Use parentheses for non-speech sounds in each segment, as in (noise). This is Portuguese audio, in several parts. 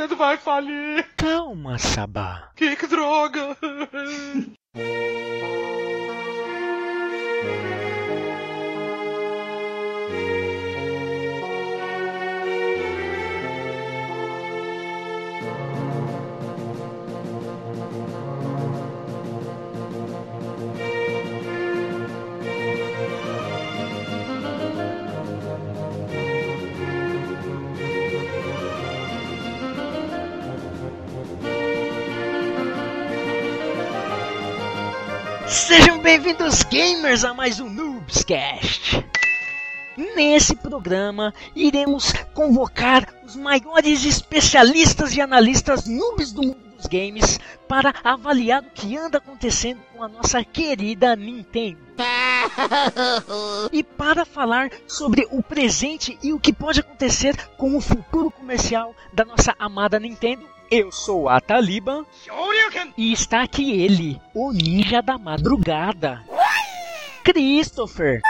Nintendo vai falir. Calma, Sabá. Que, que droga. (laughs) Sejam bem-vindos, gamers, a mais um Noobscast. Nesse programa, iremos convocar os maiores especialistas e analistas noobs do mundo dos games para avaliar o que anda acontecendo com a nossa querida Nintendo. (laughs) E para falar sobre o presente e o que pode acontecer com o futuro comercial da nossa amada Nintendo, eu sou a Taliban e está aqui ele, o ninja da madrugada, Christopher.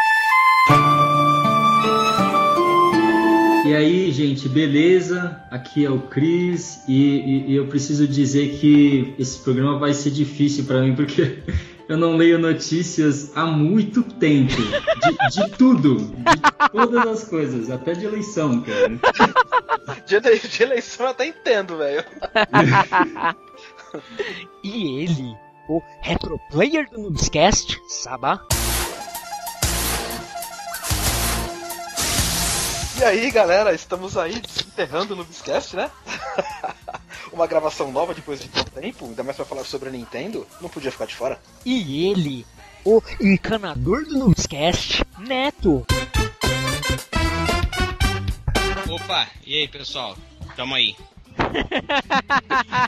E aí, gente, beleza? Aqui é o Cris e, e- e eu preciso dizer que esse programa vai ser difícil pra mim porque eu não leio notícias há muito tempo. De, de tudo, de todas as coisas, até de eleição, cara. De, de eleição eu até entendo, velho. (laughs) E ele, o retro player do Noobscast, Sabá. E aí, galera, estamos aí desenterrando no Biscast, né? (laughs) Uma gravação nova depois de tanto tempo, ainda mais pra falar sobre a Nintendo, não podia ficar de fora. E ele, o encanador do Noobscast, Neto. Opa, e aí pessoal? Tamo aí.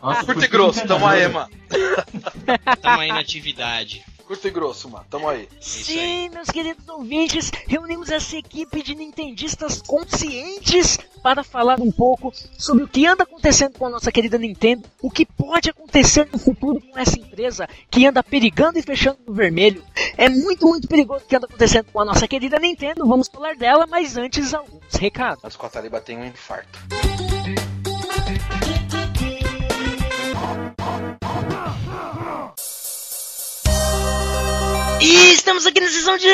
Nossa, Curto e grosso, tamo aí, jogando? mano. Tamo aí na atividade. Curto e grosso, mano, tamo aí. isso Sim, meus queridos ouvintes, reunimos essa equipe de nintendistas conscientes para falar um pouco sobre o que anda acontecendo com a nossa querida Nintendo, o que pode acontecer no futuro com essa empresa que anda perigando e fechando no vermelho. É muito, muito perigoso o que anda acontecendo com a nossa querida Nintendo, vamos falar dela, mas antes alguns recados. Mas com a Taliba tem um infarto. E estamos aqui na sessão de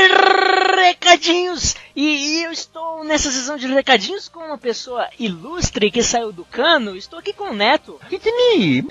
recadinhos. E, e eu estou nessa sessão de recadinhos com uma pessoa ilustre que saiu do cano. Estou aqui com o Neto.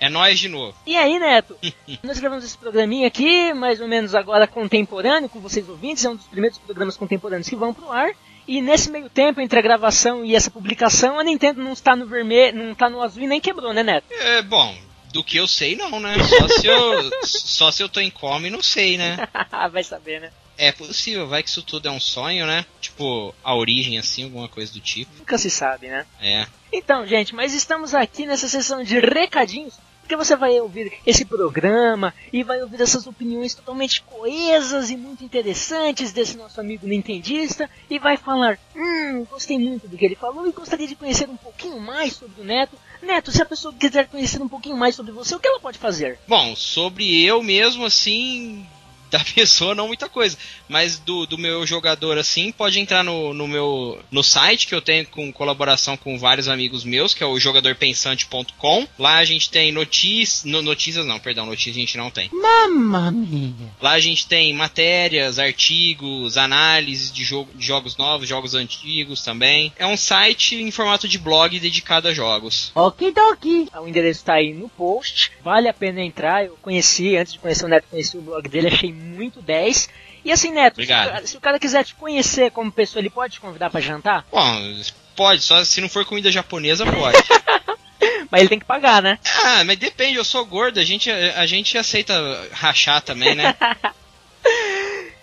É nós de novo. E aí, Neto? (laughs) Nós gravamos esse programinha aqui, mais ou menos agora contemporâneo, com vocês ouvintes. É um dos primeiros programas contemporâneos que vão pro ar. E nesse meio tempo, entre a gravação e essa publicação, a Nintendo não está no vermelho, não está no azul e nem quebrou, né, Neto? É, bom, do que eu sei não, né? Só se eu, só se eu tô em coma e não sei, né? (laughs) Vai saber, né? É possível, vai que isso tudo é um sonho, né? Tipo, a origem assim, alguma coisa do tipo. Nunca se sabe, né? É. Então, gente, mas estamos aqui nessa sessão de recadinhos, porque você vai ouvir esse programa e vai ouvir essas opiniões totalmente coesas e muito interessantes desse nosso amigo nintendista e vai falar, hum, gostei muito do que ele falou e gostaria de conhecer um pouquinho mais sobre o Neto. Neto, se a pessoa quiser conhecer um pouquinho mais sobre você, o que ela pode fazer? Bom, sobre eu mesmo, assim, da pessoa não muita coisa, mas do, do meu jogador assim, pode entrar no, no meu no site que eu tenho com colaboração com vários amigos meus, que é o jogadorpensante.com. Lá a gente tem notícias, no, notícias não, perdão, notícias a gente não tem. Mamma mia! Lá a gente tem matérias, artigos, análises de, jogo, de jogos novos, jogos antigos também. É um site em formato de blog dedicado a jogos. Okidoki. O endereço tá aí no post. Vale a pena entrar. Eu conheci, antes de conhecer o Neto, conheci o blog dele, achei muito 10. E assim, Neto, se o, Obrigado. cara, se o cara quiser te conhecer como pessoa, ele pode te convidar pra jantar? Bom, pode, só se não for comida japonesa, pode. (laughs) Mas ele tem que pagar, né? Ah, mas depende, eu sou gordo, a gente, a gente aceita rachar também, né? (laughs)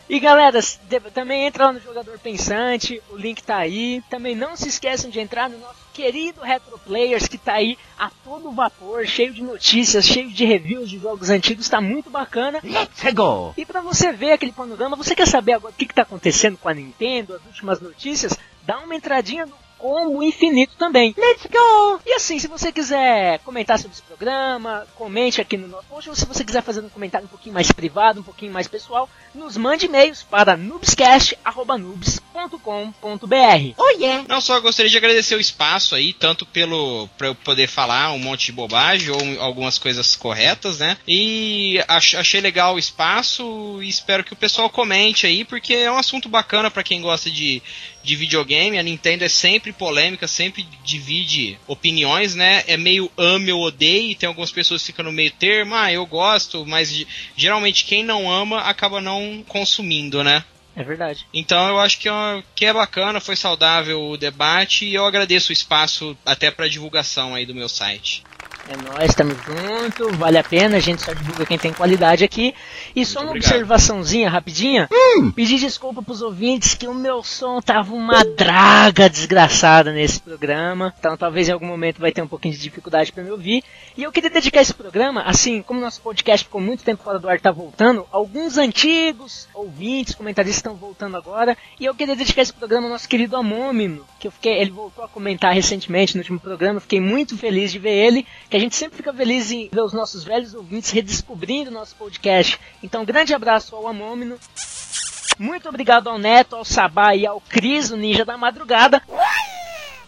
E galera, também entra lá no Jogador Pensante, o link tá aí. Também não se esqueçam de entrar no nosso querido Retro Players, que tá aí a todo vapor, cheio de notícias, cheio de reviews de jogos antigos, tá muito bacana. Let's go! E pra você ver aquele panorama, você quer saber agora o que, que tá acontecendo com a Nintendo, as últimas notícias? Dá uma entradinha no combo infinito também. Let's go! E assim, se você quiser comentar sobre esse programa, comente aqui no nosso post, ou se você quiser fazer um comentário um pouquinho mais privado, um pouquinho mais pessoal, nos mande e-mails para noobscast.noobs.com.br. Oh yeah! Não, só gostaria de agradecer o espaço aí, tanto pelo para eu poder falar um monte de bobagem ou algumas coisas corretas, né? E ach, achei legal o espaço e espero que o pessoal comente aí, porque é um assunto bacana para quem gosta de, de videogame. A Nintendo é sempre polêmica, sempre divide opiniões, né? É meio ame ou odeie, tem algumas pessoas que ficam no meio termo, ah, eu gosto, mas geralmente quem não ama acaba não consumindo, né? É verdade. Então eu acho que é, que é bacana, foi saudável o debate e eu agradeço o espaço até para divulgação aí do meu site. É nóis, estamos junto, vale a pena, a gente só divulga quem tem qualidade aqui. E Muito só uma obrigado. observaçãozinha rapidinha. Hum. Pedir desculpa pros ouvintes que o meu som tava uma draga desgraçada nesse programa. Então talvez em algum momento vai ter um pouquinho de dificuldade para me ouvir. E eu queria dedicar esse programa, assim, como nosso podcast ficou muito tempo fora do ar, tá voltando, alguns antigos ouvintes, comentaristas estão voltando agora. E eu queria dedicar esse programa ao nosso querido Amômino, que eu fiquei, ele voltou a comentar recentemente no último programa, fiquei muito feliz de ver ele que a gente sempre fica feliz em ver os nossos velhos ouvintes redescobrindo o nosso podcast. Então, um grande abraço ao Amômino. Muito obrigado ao Neto, ao Sabá e ao Cris, o Ninja da Madrugada.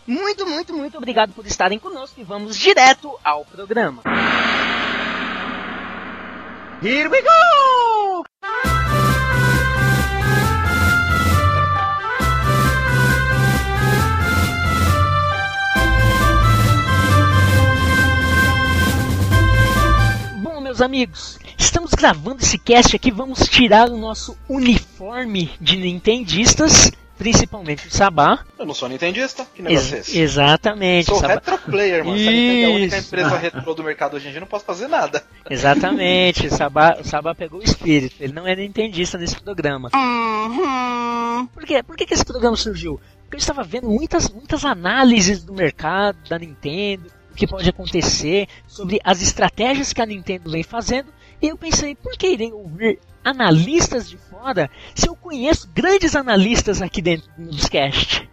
Muito, muito, muito obrigado por estarem conosco e vamos direto ao programa. Here we go! Meus amigos, estamos gravando esse cast aqui, vamos tirar o nosso uniforme de nintendistas, principalmente o Sabá. Eu não sou nintendista, que negócio Ex é esse? Exatamente. Sou retro player, mano. Se a Nintendo é a única empresa retro do mercado hoje em dia, não posso fazer nada. (laughs) Exatamente, o Sabá, o Sabá pegou o espírito, ele não é nintendista nesse programa. Uhum. Por quê? Por que, que esse programa surgiu? Porque eu estava vendo muitas, muitas análises do mercado, da Nintendo, que pode acontecer, sobre as estratégias que a Nintendo vem fazendo. E eu pensei, por que irei ouvir analistas de fora se eu conheço grandes analistas aqui dentro do Newscast?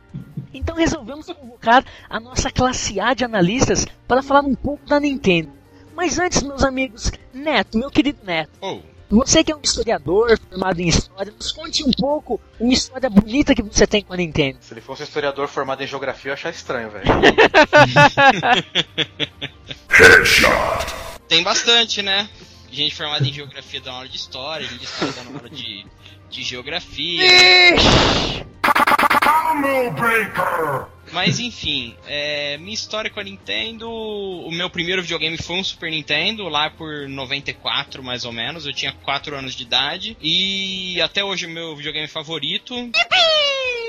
Então resolvemos convocar a nossa classe A de analistas para falar um pouco da Nintendo. Mas antes, meus amigos, Neto, meu querido Neto, oh. Você que é um historiador formado em história, nos conte um pouco uma história bonita que você tem com a Nintendo. Se ele fosse um historiador formado em geografia, eu ia achar estranho, velho. (laughs) Headshot. Tem bastante, né? Gente formada em geografia dá aula de história, gente de história dá aula de, de geografia. Breaker! Mas enfim, é, minha história com a Nintendo. O meu primeiro videogame foi um Super Nintendo, lá por 94 mais ou menos. Eu tinha 4 anos de idade. E até hoje o meu videogame favorito.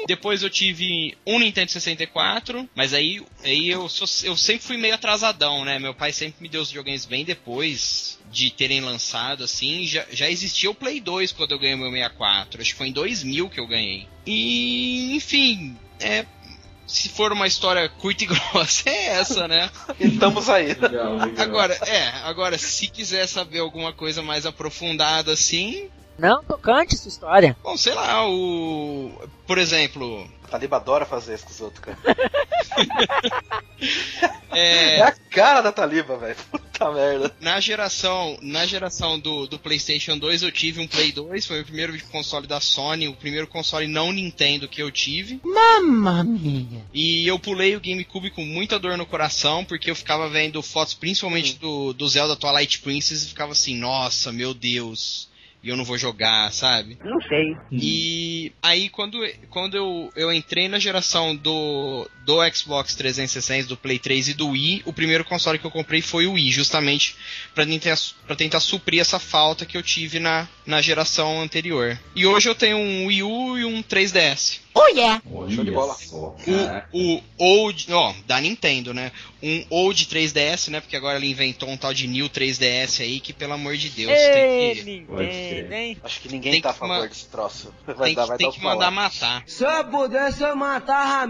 Depois eu tive um Nintendo 64, mas aí, aí eu, sou, eu sempre fui meio atrasadão, né? Meu pai sempre me deu os videogames bem depois de terem lançado, assim. Já, já existia o Play 2 quando eu ganhei o meu 64. Acho que foi em 2000 que eu ganhei. E, enfim, é, se for uma história curta e (laughs) grossa, é essa, né? Estamos aí. Legal, legal. Agora, é, agora, se quiser saber alguma coisa mais aprofundada assim. Não, tocante essa história. Bom, sei lá, o. Por exemplo. A Taliba adora fazer isso com os outros, cara. (laughs) (laughs) é... é... a cara da Taliba, velho. Puta merda. Na geração, na geração do, do PlayStation 2, eu tive um Play 2, foi o primeiro console da Sony, o primeiro console não Nintendo que eu tive. Mamma mia! E eu pulei o GameCube com muita dor no coração, porque eu ficava vendo fotos, principalmente do, do Zelda Twilight Princess, e ficava assim, nossa, meu Deus e eu não vou jogar, sabe? Não sei. E aí quando, quando eu, eu entrei na geração do, do Xbox 360, do Play 3 e do Wii, o primeiro console que eu comprei foi o Wii, justamente para tentar, pra tentar suprir essa falta que eu tive na, na geração anterior. E hoje eu tenho um Wii U e um 3DS. Oh yeah! Show de bola. Só, o, o old, ó, da Nintendo, né? Um old 3DS, né? Porque agora ele inventou um tal de New 3DS aí que, pelo amor de Deus, Ei, tem que. Nintendo, hein? Acho que ninguém tem tá a favor desse troço. (laughs) Vai tem dar, que, vai tem dar que mandar matar. Se eu pudesse, eu matar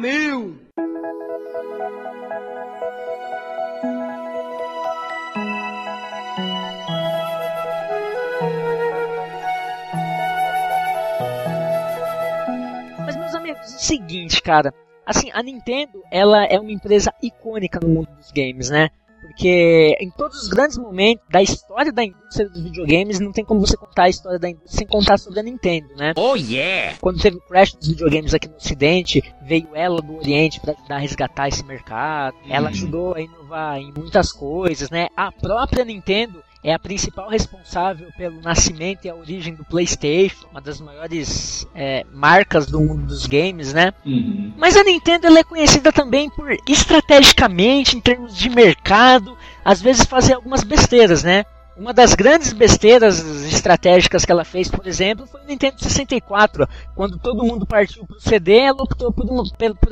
Ramil! seguinte, cara. Assim, a Nintendo, ela é uma empresa icônica no mundo dos games, né? Porque em todos os grandes momentos da história da indústria dos videogames, não tem como você contar a história da indústria sem contar sobre a Nintendo, né? Oh yeah! Quando teve o crash dos videogames aqui no Ocidente, veio ela do Oriente para ajudar a resgatar esse mercado. Ela Uhum. ajudou a inovar em muitas coisas, né? A própria Nintendo é a principal responsável pelo nascimento e a origem do PlayStation, uma das maiores é, marcas do mundo dos games, né? Uhum. Mas a Nintendo ela é conhecida também por, estrategicamente, em termos de mercado, às vezes fazer algumas besteiras, né? Uma das grandes besteiras estratégicas que ela fez, por exemplo, foi o Nintendo 64. Quando todo mundo partiu pro CD, ela optou por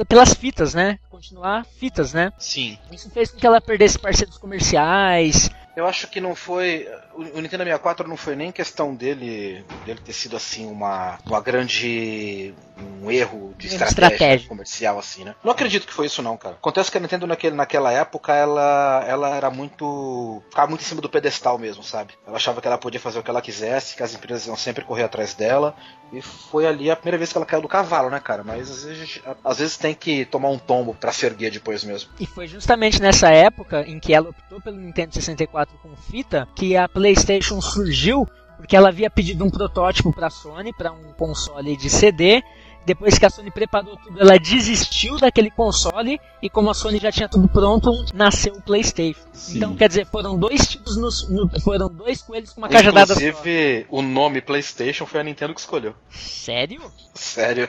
pelas fitas, né? Continuar fitas, né? Sim. Isso fez com que ela perdesse parceiros comerciais. Eu acho que não foi. O Nintendo 64 não foi nem questão dele, dele ter sido assim uma, uma grande. um erro de estratégia, estratégia. comercial, assim, né? Não acredito que foi isso, não, cara. Acontece que a Nintendo naquele, naquela época ela, ela era muito. ficava muito em cima do pedestal mesmo, sabe? Ela achava que ela podia fazer o que ela quisesse, que as empresas iam sempre correr atrás dela. E foi ali a primeira vez que ela caiu do cavalo, né, cara? Mas às vezes, às vezes tem que tomar um tombo pra se erguer depois mesmo. E foi justamente nessa época em que ela optou pelo Nintendo 64 com fita que a PlayStation surgiu, porque ela havia pedido um protótipo para a Sony, para um console de CD. Depois que a Sony preparou tudo, ela desistiu daquele console e como a Sony já tinha tudo pronto, nasceu o PlayStation. Sim. Então, quer dizer, foram dois tiros nos, no- foram dois coelhos com uma cajadada só. Inclusive, o nome PlayStation foi a Nintendo que escolheu. Sério? Sério.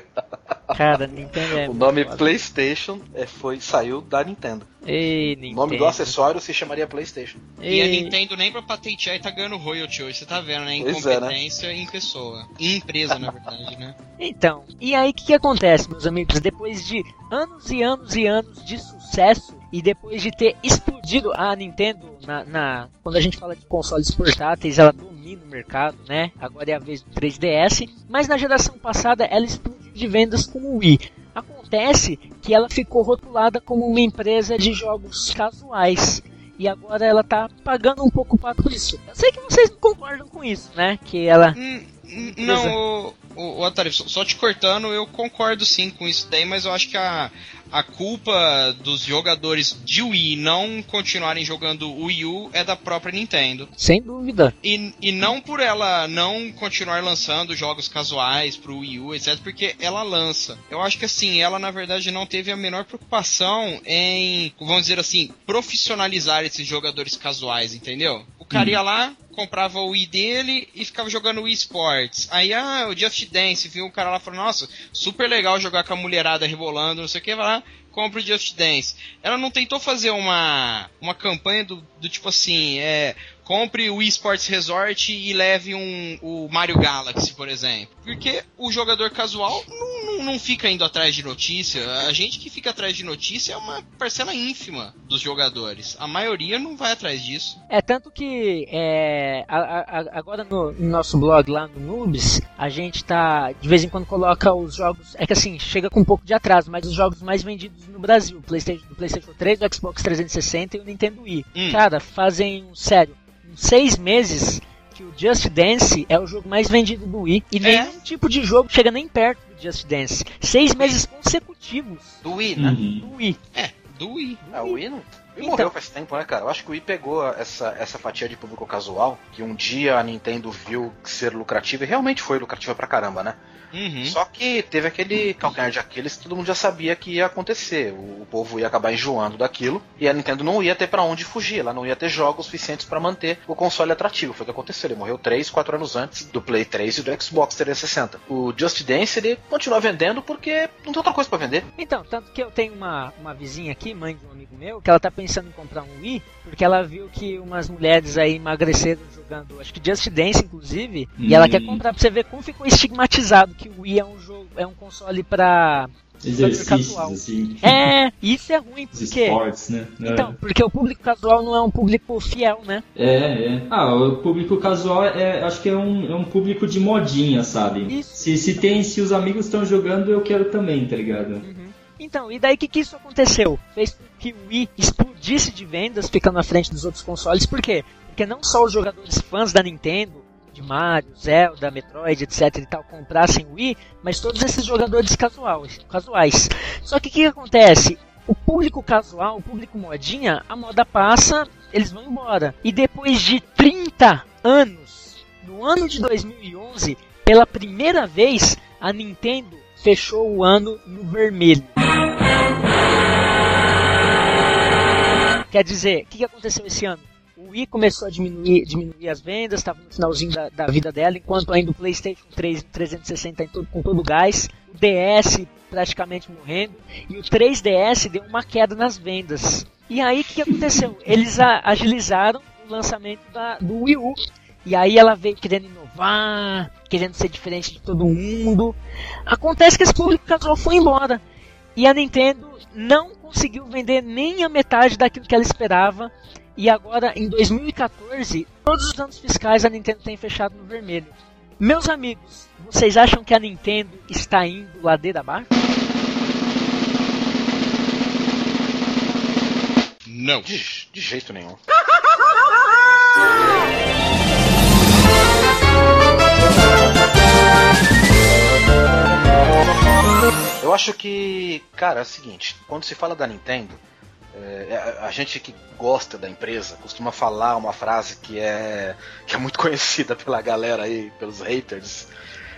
Cara, Nintendo é (laughs) O nome foda. PlayStation é, foi, saiu da Nintendo. Ei, O Nintendo. nome do acessório se chamaria PlayStation. E a Ei. Nintendo nem pra patentear e tá ganhando royalty hoje, você tá vendo, né? Pois é, né? Incompetência em pessoa. Em empresa, na verdade, né? Então, e aí o que, que acontece, meus amigos? Depois de anos e anos e anos de sucesso, e depois de ter explodido a Nintendo na, na- quando a gente fala de consoles portáteis, ela domina o mercado, né? Agora é a vez do 3DS, mas na geração passada ela explodiu de vendas com o Wii. Acontece que ela ficou rotulada como uma empresa de jogos casuais. E agora ela tá pagando um pouco por isso. Eu sei que vocês não concordam com isso, né? Que ela hum, não, o, o, o Atari, só, só te cortando, eu concordo sim com isso daí, mas eu acho que a, a culpa dos jogadores de Wii não continuarem jogando o Wii U é da própria Nintendo. Sem dúvida. E, e não por ela não continuar lançando jogos casuais pro Wii U, etc, porque ela lança. Eu acho que assim, ela na verdade não teve a menor preocupação em, vamos dizer assim, profissionalizar esses jogadores casuais, entendeu? O cara ia lá, comprava o Wii dele e ficava jogando Wii Sports. Aí, ah, o Just Dance, viu um cara lá falando, nossa, super legal jogar com a mulherada rebolando, não sei o que, vai lá, compra o Just Dance. Ela não tentou fazer uma, uma campanha do, do tipo assim, é, compre o Wii Sports Resort e leve um, o Mario Galaxy, por exemplo. Porque o jogador casual não, não, não fica indo atrás de notícia. A gente que fica atrás de notícia é uma parcela ínfima dos jogadores. A maioria não vai atrás disso. É tanto que é, a- a- agora no, no nosso blog lá no Noobs, a gente tá de vez em quando coloca os jogos. É que assim, chega com um pouco de atraso, mas os jogos mais vendidos no Brasil: o PlayStation, do PlayStation 3, o Xbox 360 e o Nintendo Wii. Hum. Cara, fazem, sério, uns seis meses que o Just Dance é o jogo mais vendido do Wii e nenhum tipo de jogo chega nem perto do Just Dance. Seis meses consecutivos Do Wii, né? Uhum. do Wii. Do Wii. Ah, o Wii não. O Wii Então. morreu faz tempo, né, cara? Eu acho que o Wii pegou essa, essa fatia de público casual, que um dia a Nintendo viu ser lucrativa, e realmente foi lucrativa pra caramba, né? Uhum. Só que teve aquele calcanhar de Aquiles que todo mundo já sabia que ia acontecer. O, povo ia acabar enjoando daquilo e a Nintendo não ia ter pra onde fugir. Ela não ia ter jogos suficientes pra manter o console atrativo. Foi o que aconteceu. Ele morreu 3, 4 anos antes do Play 3 e do Xbox 360. O Just Dance ele continua vendendo porque não tem outra coisa pra vender. Então, tanto que eu tenho uma, uma vizinha aqui, mãe de um amigo meu, que ela tá pensando em comprar um Wii, porque ela viu que umas mulheres aí emagreceram jogando, acho que Just Dance, inclusive, e ela Hum. quer comprar pra você ver como ficou estigmatizado que o Wii é um jogo, é um console pra. Exercícios, assim. É, isso é ruim, porque. esportes, né? Então, porque o público casual não é um público fiel, né? É, é. Ah, o público casual é, acho que é um, é um público de modinha, sabe? Isso. Se, se tem, se os amigos estão jogando, eu quero também, tá ligado? Uhum. Então, e daí o que, que isso aconteceu? Fez com que o Wii explodisse de vendas, ficando à frente dos outros consoles. Por quê? Porque não só os jogadores fãs da Nintendo de Mario, Zelda, Metroid, etc e tal, comprassem o Wii, mas todos esses jogadores casuais. casuais. Só que o que acontece? O público casual, o público modinha, a moda passa, eles vão embora. E depois de 30 anos, no ano de 2011, pela primeira vez, a Nintendo fechou o ano no vermelho. Quer dizer, o que aconteceu esse ano? Wii começou a diminuir, diminuir as vendas, estava no finalzinho da, da, vida dela, enquanto ainda o PlayStation 3 360 todo, com todo o gás, o DS praticamente morrendo, e o 3DS deu uma queda nas vendas. E aí o que aconteceu? Eles agilizaram o lançamento da, do Wii U. E aí ela veio querendo inovar, querendo ser diferente de todo mundo. Acontece que esse público casual foi embora. E a Nintendo não conseguiu vender nem a metade daquilo que ela esperava. E agora, em 2014, todos os anos fiscais a Nintendo tem fechado no vermelho. Meus amigos, vocês acham que a Nintendo está indo ladeira abaixo? Não. De, de jeito nenhum. Eu acho que, cara, é o seguinte, quando se fala da Nintendo, é, a gente que gosta da empresa costuma falar uma frase que é, que é muito (laughs) conhecida pela galera aí, pelos haters,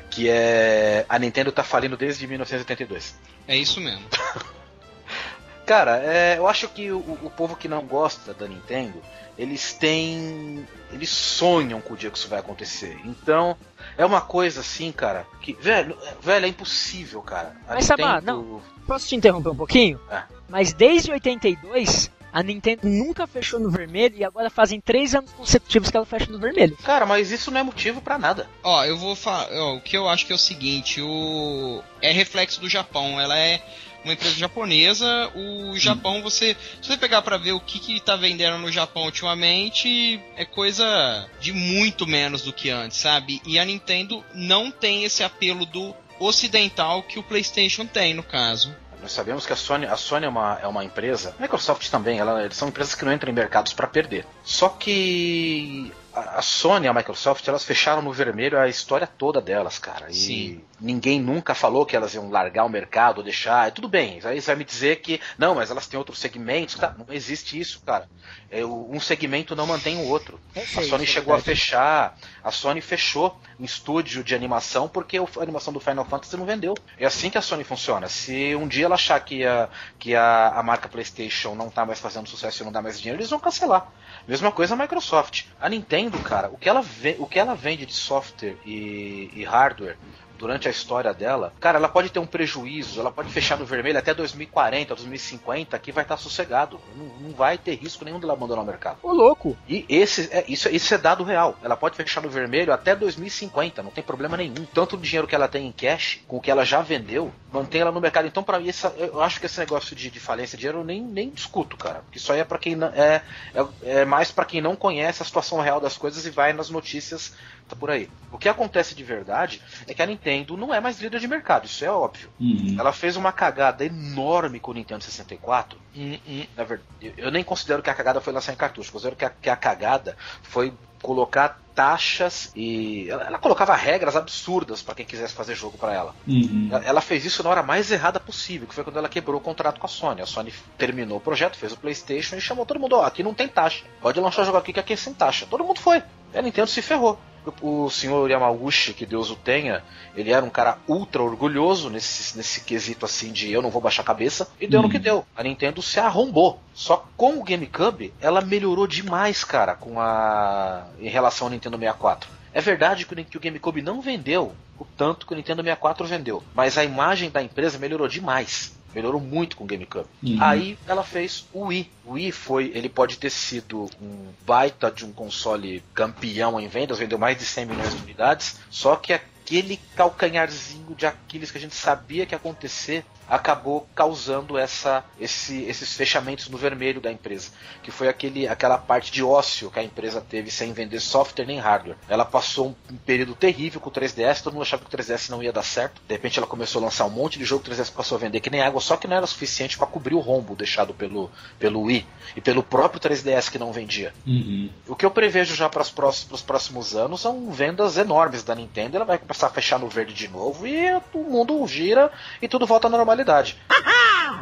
que é a Nintendo tá falindo desde 1982. É isso mesmo. (laughs) Cara, é, eu acho que o, o, povo que não gosta da Nintendo, eles têm. Eles sonham com o dia que isso vai acontecer. Então, é uma coisa assim, cara, que. Velho, velho é impossível, cara. A Mas, Nintendo... Sabá, não. Posso te interromper um pouquinho? É. Mas desde 82, a Nintendo nunca fechou no vermelho e agora fazem três anos consecutivos que ela fecha no vermelho. Cara, mas isso não é motivo para nada. Ó, eu vou falar. O que eu acho que é o seguinte: o é reflexo do Japão. Ela é uma empresa japonesa. O Japão, você. Se você pegar para ver o que, que tá vendendo no Japão ultimamente, é coisa de muito menos do que antes, sabe? E a Nintendo não tem esse apelo do ocidental que o PlayStation tem, no caso. Nós sabemos que a Sony, a Sony é, uma, é uma empresa, a Microsoft também, ela, eles são empresas que não entram em mercados para perder. Só que a Sony e a Microsoft, elas fecharam no vermelho a história toda delas, cara. E Sim. ninguém nunca falou que elas iam largar o mercado, deixar. Tudo bem, aí você vai me dizer que, não, mas elas têm outros segmentos. Tá, não existe isso, cara. É, um segmento não mantém o outro. a Sony chegou a fechar, a Sony fechou um estúdio de animação porque a animação do Final Fantasy não vendeu. É assim que a Sony funciona. Se um dia ela achar que a, que a, a marca PlayStation não tá mais fazendo sucesso e não dá mais dinheiro, eles vão cancelar. Mesma coisa a Microsoft. A Nintendo, cara, o que ela, o que ela vende de software e, e hardware durante a história dela, cara, ela pode ter um prejuízo, ela pode fechar no vermelho até 2040, 2050, que vai estar sossegado. Não, não, vai ter risco nenhum dela abandonar o mercado. Ô, louco! E esse, é, isso, isso é dado real. Ela pode fechar no vermelho até 2050, não tem problema nenhum. Tanto o dinheiro que ela tem em cash, com o que ela já vendeu, mantém ela no mercado. Então, para mim, essa, eu acho que esse negócio de, de falência de dinheiro eu nem, nem discuto, cara. Porque isso aí é para quem não, é, é, é mais para quem não conhece a situação real das coisas e vai nas notícias tá por aí. O que acontece de verdade é que a Nintendo não é mais líder de mercado, isso é óbvio. Uhum. Ela fez uma cagada enorme com o Nintendo 64. E, e, na verdade, eu nem considero que a cagada foi lançar em cartucho, considero que a, que a cagada foi colocar taxas e ela, ela colocava regras absurdas para quem quisesse fazer jogo para ela. Uhum. ela. Ela fez isso na hora mais errada possível, que foi quando ela quebrou o contrato com a Sony. A Sony terminou o projeto, fez o PlayStation e chamou todo mundo: ó, aqui não tem taxa. Pode lançar o jogo aqui que aqui é sem taxa. Todo mundo foi. A Nintendo se ferrou o senhor Yamauchi, que Deus o tenha, ele era um cara ultra orgulhoso nesse, nesse quesito assim de eu não vou baixar a cabeça, e deu no que uhum. deu. A Nintendo se arrombou. Só com o GameCube, ela melhorou demais, cara, com a em relação Nintendo 64. É verdade que o GameCube não vendeu o tanto que o Nintendo 64 vendeu, mas a imagem da empresa melhorou demais. Melhorou muito com o GameCube. Uhum. Aí ela fez o Wii. O Wii foi, ele pode ter sido um baita de um console campeão em vendas, vendeu mais de 100 milhões de unidades, só que aquele calcanharzinho de Aquiles que a gente sabia que ia acontecer acabou causando essa, esse, esses fechamentos no vermelho da empresa, que foi aquele, aquela parte de ócio que a empresa teve sem vender software nem hardware. Ela passou um, período terrível com o 3DS, todo mundo achava que o 3DS não ia dar certo. De repente ela começou a lançar um monte de jogo, o 3DS passou a vender que nem água, só que não era suficiente para cobrir o rombo deixado pelo, pelo Wii e pelo próprio 3DS que não vendia. Uhum. O que eu prevejo já para os próximos, próximos anos são vendas enormes da Nintendo. Ela vai começar a fechar no verde de novo e o mundo gira e tudo volta à normalidade.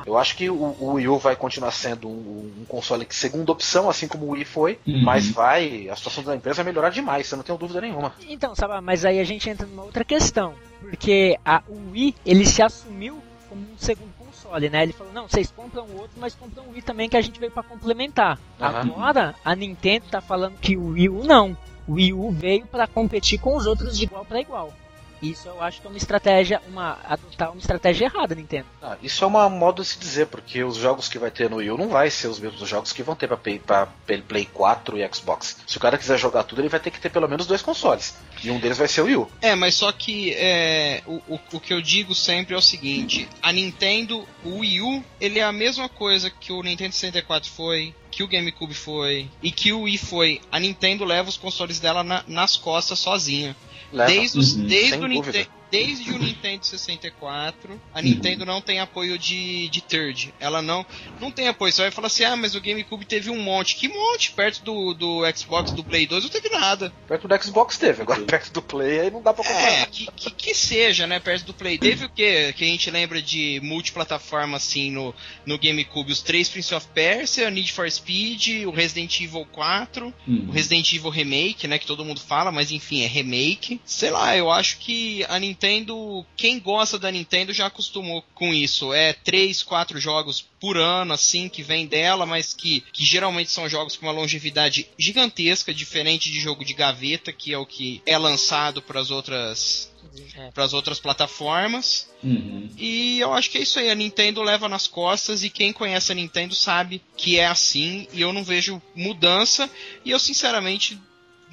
Eu acho que o, o Wii U vai continuar sendo um, um, console que segunda opção, assim como o Wii foi, uhum. mas vai. A situação da empresa vai melhorar demais, você não tem dúvida nenhuma. Então, sabe, mas aí a gente entra numa outra questão. Porque a, o Wii, ele se assumiu como um segundo console, né? Ele falou, não, vocês compram outro, mas compram o Wii também que a gente veio para complementar. Uhum. Agora, a Nintendo tá falando que o Wii U não. O Wii U veio para competir com os outros de igual para igual. Isso eu acho que é uma estratégia, uma adotar uma estratégia errada, Nintendo. Ah, isso é uma modo de se dizer, porque os jogos que vai ter no Wii U não vai ser os mesmos jogos que vão ter para Play, pra Play 4 e Xbox. Se o cara quiser jogar tudo, ele vai ter que ter pelo menos dois consoles. E um deles vai ser o Wii U. É, mas só que é, o, o, o que eu digo sempre é o seguinte: a Nintendo, o Wii U, ele é a mesma coisa que o Nintendo 64 foi, que o GameCube foi e que o Wii foi. A Nintendo leva os consoles dela na, nas costas sozinha. Leva. Desde, os, uhum, desde o Nintendo desde o Nintendo 64, a Nintendo não tem apoio de, de third. Ela não, não tem apoio. Você vai falar assim, ah, mas o GameCube teve um monte. Que monte? Perto do, do Xbox, do Play 2, não teve nada. Perto do Xbox teve, agora perto do Play aí não dá pra comparar. É, que, que, que, seja, né, perto do Play. Teve o que? Que a gente lembra de multiplataforma, assim, no, no GameCube. Os três Prince of Persia, Need for Speed, o Resident Evil 4, uhum. o Resident Evil Remake, né, que todo mundo fala, mas enfim, é remake. Sei lá, eu acho que a Nintendo Nintendo, quem gosta da Nintendo já acostumou com isso. É três, quatro jogos por ano, assim, que vem dela, mas que, que geralmente são jogos com uma longevidade gigantesca, diferente de jogo de gaveta, que é o que é lançado para as outras é. para as outras plataformas. Uhum. E eu acho que é isso aí. A Nintendo leva nas costas e quem conhece a Nintendo sabe que é assim. E eu não vejo mudança. E eu sinceramente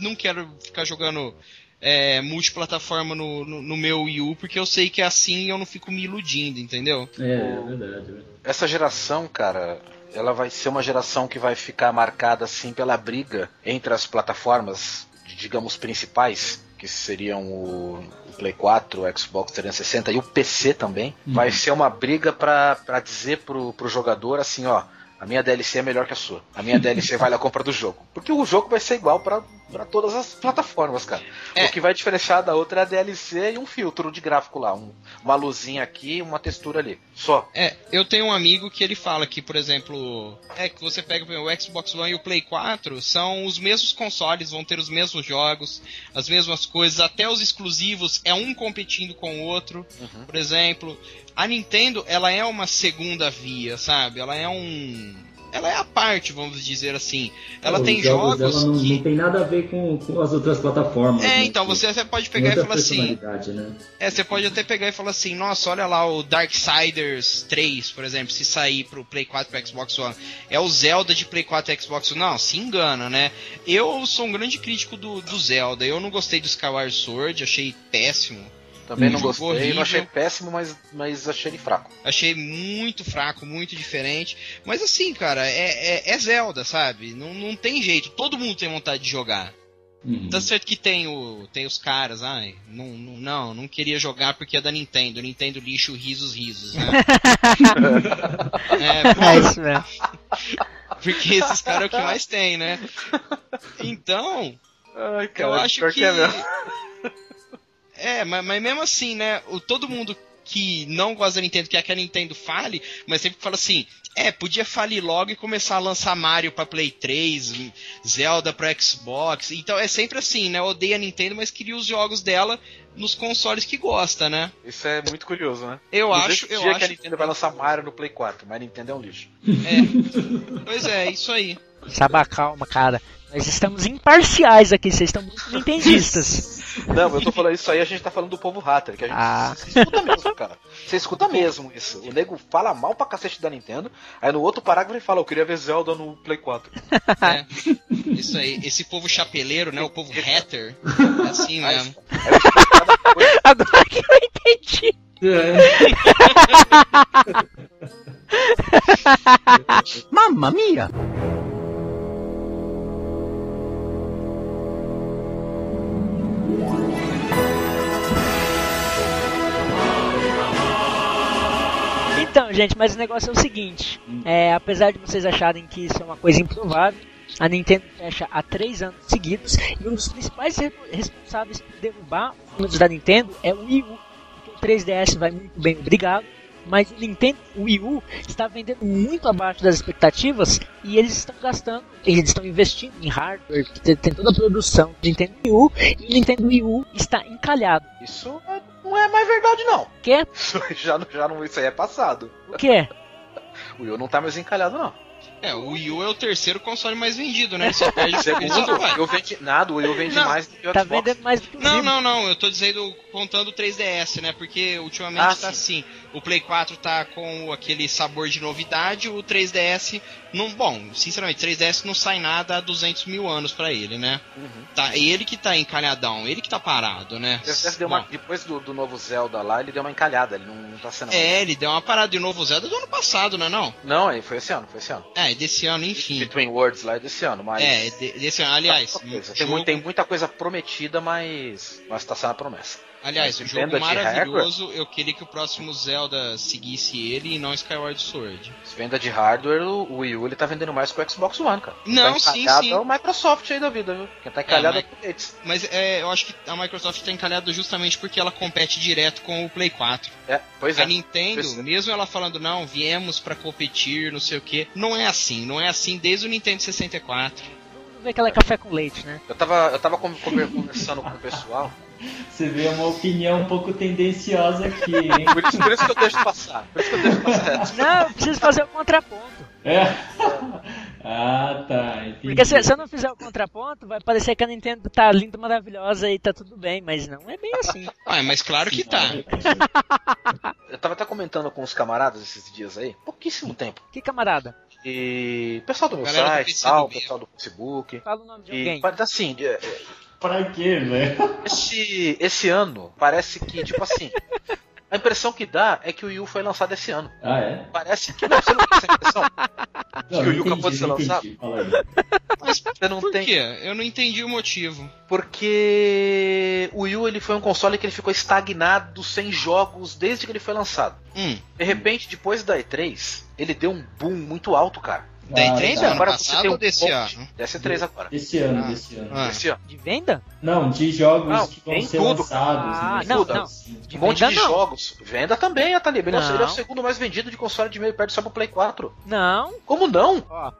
não quero ficar jogando é, multiplataforma no, no, no, meu Wii U, porque eu sei que é assim e eu não fico me iludindo, entendeu? É, é verdade. Essa geração, cara, ela vai ser uma geração que vai ficar marcada assim pela briga entre as plataformas, digamos, principais, que seriam o Play 4, o Xbox 360 e o PC também. Uhum. Vai ser uma briga para dizer pro, pro jogador assim, ó, a minha DLC é melhor que a sua. A minha DLC vale a compra do jogo. Porque o jogo vai ser igual para todas as plataformas, cara. É. O que vai diferenciar da outra é a DLC e um filtro de gráfico lá. Um, uma luzinha aqui uma textura ali. Só. É, eu tenho um amigo que ele fala que, por exemplo, é que você pega o Xbox One e o Play 4 são os mesmos consoles, vão ter os mesmos jogos, as mesmas coisas, até os exclusivos é um competindo com o outro. Uhum. Por exemplo, a Nintendo, ela é uma segunda via, sabe? Ela é um ela é a parte, vamos dizer assim. Ela tem jogos, jogos não, que... não tem nada a ver com, com as outras plataformas. É, né? então você até pode pegar e falar assim. Né? É, você pode até pegar e falar assim, nossa, olha lá o Darksiders 3, por exemplo, se sair pro Play 4 pro Xbox One. É o Zelda de Play 4 e Xbox One. Não, se engana, né? Eu sou um grande crítico do, do Zelda. Eu não gostei do Skyward Sword, achei péssimo. Também não gostei, horrível. não achei péssimo, mas, mas achei ele fraco. Achei muito fraco, muito diferente. Mas assim, cara, é, é, é Zelda, sabe? Não, não tem jeito, todo mundo tem vontade de jogar. Uhum. Tá certo que tem, o, tem os caras, ai, não, não, não, não queria jogar porque é da Nintendo. Nintendo lixo, risos, risos, né? (laughs) é, porque, é isso mesmo. (laughs) Porque esses caras é o que mais tem, né? Então, ai, cara, eu acho que. É (laughs) é, mas, mas mesmo assim, né? O, todo mundo que não gosta da Nintendo quer que a Nintendo fale, mas sempre fala assim: é, podia falir logo e começar a lançar Mario pra Play 3, Zelda pra Xbox. Então é sempre assim, né? Odeia a Nintendo, mas queria os jogos dela nos consoles que gosta, né? Isso é muito curioso, né? Eu Não acho. Eu dia acho que a Nintendo vai lançar Mario no Play 4, mas a Nintendo é um lixo. É. pois é, isso aí. Saba, calma, cara. Nós estamos imparciais aqui, vocês estão muito nintendistas. (laughs) Não, eu tô falando isso aí, a gente tá falando do povo hater, que a gente ah. escuta mesmo, cara. Você escuta mesmo isso. O nego fala mal pra cacete da Nintendo, aí no outro parágrafo ele fala, eu queria ver Zelda no Play 4. É, isso aí, esse povo chapeleiro, né, o povo hater, é assim mesmo. (laughs) Agora que eu entendi. (laughs) Mamma mia! Então, gente, mas o negócio é o seguinte: é, apesar de vocês acharem que isso é uma coisa improvável, a Nintendo fecha há três anos seguidos e um dos principais re- responsáveis por derrubar os números da Nintendo é o Wii U. O 3DS vai muito bem, obrigado. Mas o Nintendo o Wii U está vendendo muito abaixo das expectativas e eles estão gastando, eles estão investindo em hardware, que tem, tem toda a produção do Nintendo Wii U e o Nintendo Wii U está encalhado. Isso é- não é mais verdade, não. Que? Isso (laughs) já, já não, isso aí é passado. O que é? (laughs) O Wii U não tá mais encalhado, não. É, o Wii U é o terceiro console mais vendido, né? Ele só perde (laughs) Segundo, o Wii U vende nada, o Wii U vende Não, mais do que o Tá Xbox. vendendo mais do que o Não, não, não, eu tô dizendo contando o 3DS, né? Porque ultimamente Ah, tá assim. O Play 4 tá com aquele sabor de novidade, o 3DS não. Bom, sinceramente, 3DS não sai nada há 200 mil anos pra ele, né? Uhum. Tá, ele que tá encalhadão, ele que tá parado, né? O 3DS deu uma- depois do, do novo Zelda lá, ele deu uma encalhada, ele não, não tá sendo. É, ele deu uma parada de novo Zelda do ano passado, né? Não? Não, ele foi esse ano, foi esse ano. É, desse ano, enfim. Between Worlds lá é desse ano, mas. É, de- desse ano. Aliás, Tem, jogo- tem muita coisa prometida, mas. Mas tá sendo a promessa. Aliás, um venda jogo maravilhoso. Eu queria que o próximo Zelda seguisse ele e não Skyward Sword. Venda de hardware, o o Wii U ele tá vendendo mais que o Xbox One, cara. Quem Não, tá sim, sim. É o Microsoft aí da vida, viu? Quem tá encalhado é, mas- o. Mas é, eu acho que a Microsoft tá encalhada justamente porque ela compete direto com o Play 4. É, pois A é. Nintendo, Pois é. mesmo ela falando, não, viemos pra competir, não sei o que, não é assim, não é assim desde o Nintendo 64. Vamos ver que ela é café com leite, né? Eu tava, eu tava con- conver- (laughs) conversando com o pessoal. Você vê uma opinião um pouco tendenciosa aqui, hein? (laughs) Por isso, por isso que eu deixo passar. Por isso que eu deixo passar. Não, eu preciso fazer o contraponto. É. (laughs) Ah, tá. Entendi. Porque se, se eu não fizer o contraponto, vai parecer que a Nintendo tá linda, maravilhosa e tá tudo bem, mas não é bem assim. (laughs) Ah, mas claro que tá. Eu tava até comentando com os camaradas esses dias aí, pouquíssimo tempo. Que camarada? E pessoal do meu Galera site, tal, do meio. pessoal do Facebook. Fala o nome de E alguém. assim, é, Pra quê, velho? esse, esse ano parece que, tipo assim, a impressão que dá é que o Wii U foi lançado esse ano. Ah, é? Parece que não, você não tem essa impressão. Não, que o não Yu acabou de ser lançado? aí. Você não Por tem. quê? Eu não entendi o motivo. Porque o Wii U ele foi um console que ele ficou estagnado sem jogos desde que ele foi lançado. Hum, De repente, depois da E3, ele deu um boom muito alto, cara. Da Ah, E3 tá. do ano Agora você tem um ou desse monte- ano? Dessa E3 agora. Desse ano, Ah. desse ano. Ah. Esse ano. De venda? Não, de jogos Não, que vão tem ser tudo. lançados. Ah, né? não, não. Assim. Um monte venda, de não. jogos. Venda também, a Talib. Ele, é o- Não. ele é o segundo mais vendido de console de meio perto só pro Play 4. Não. Como não? Ó,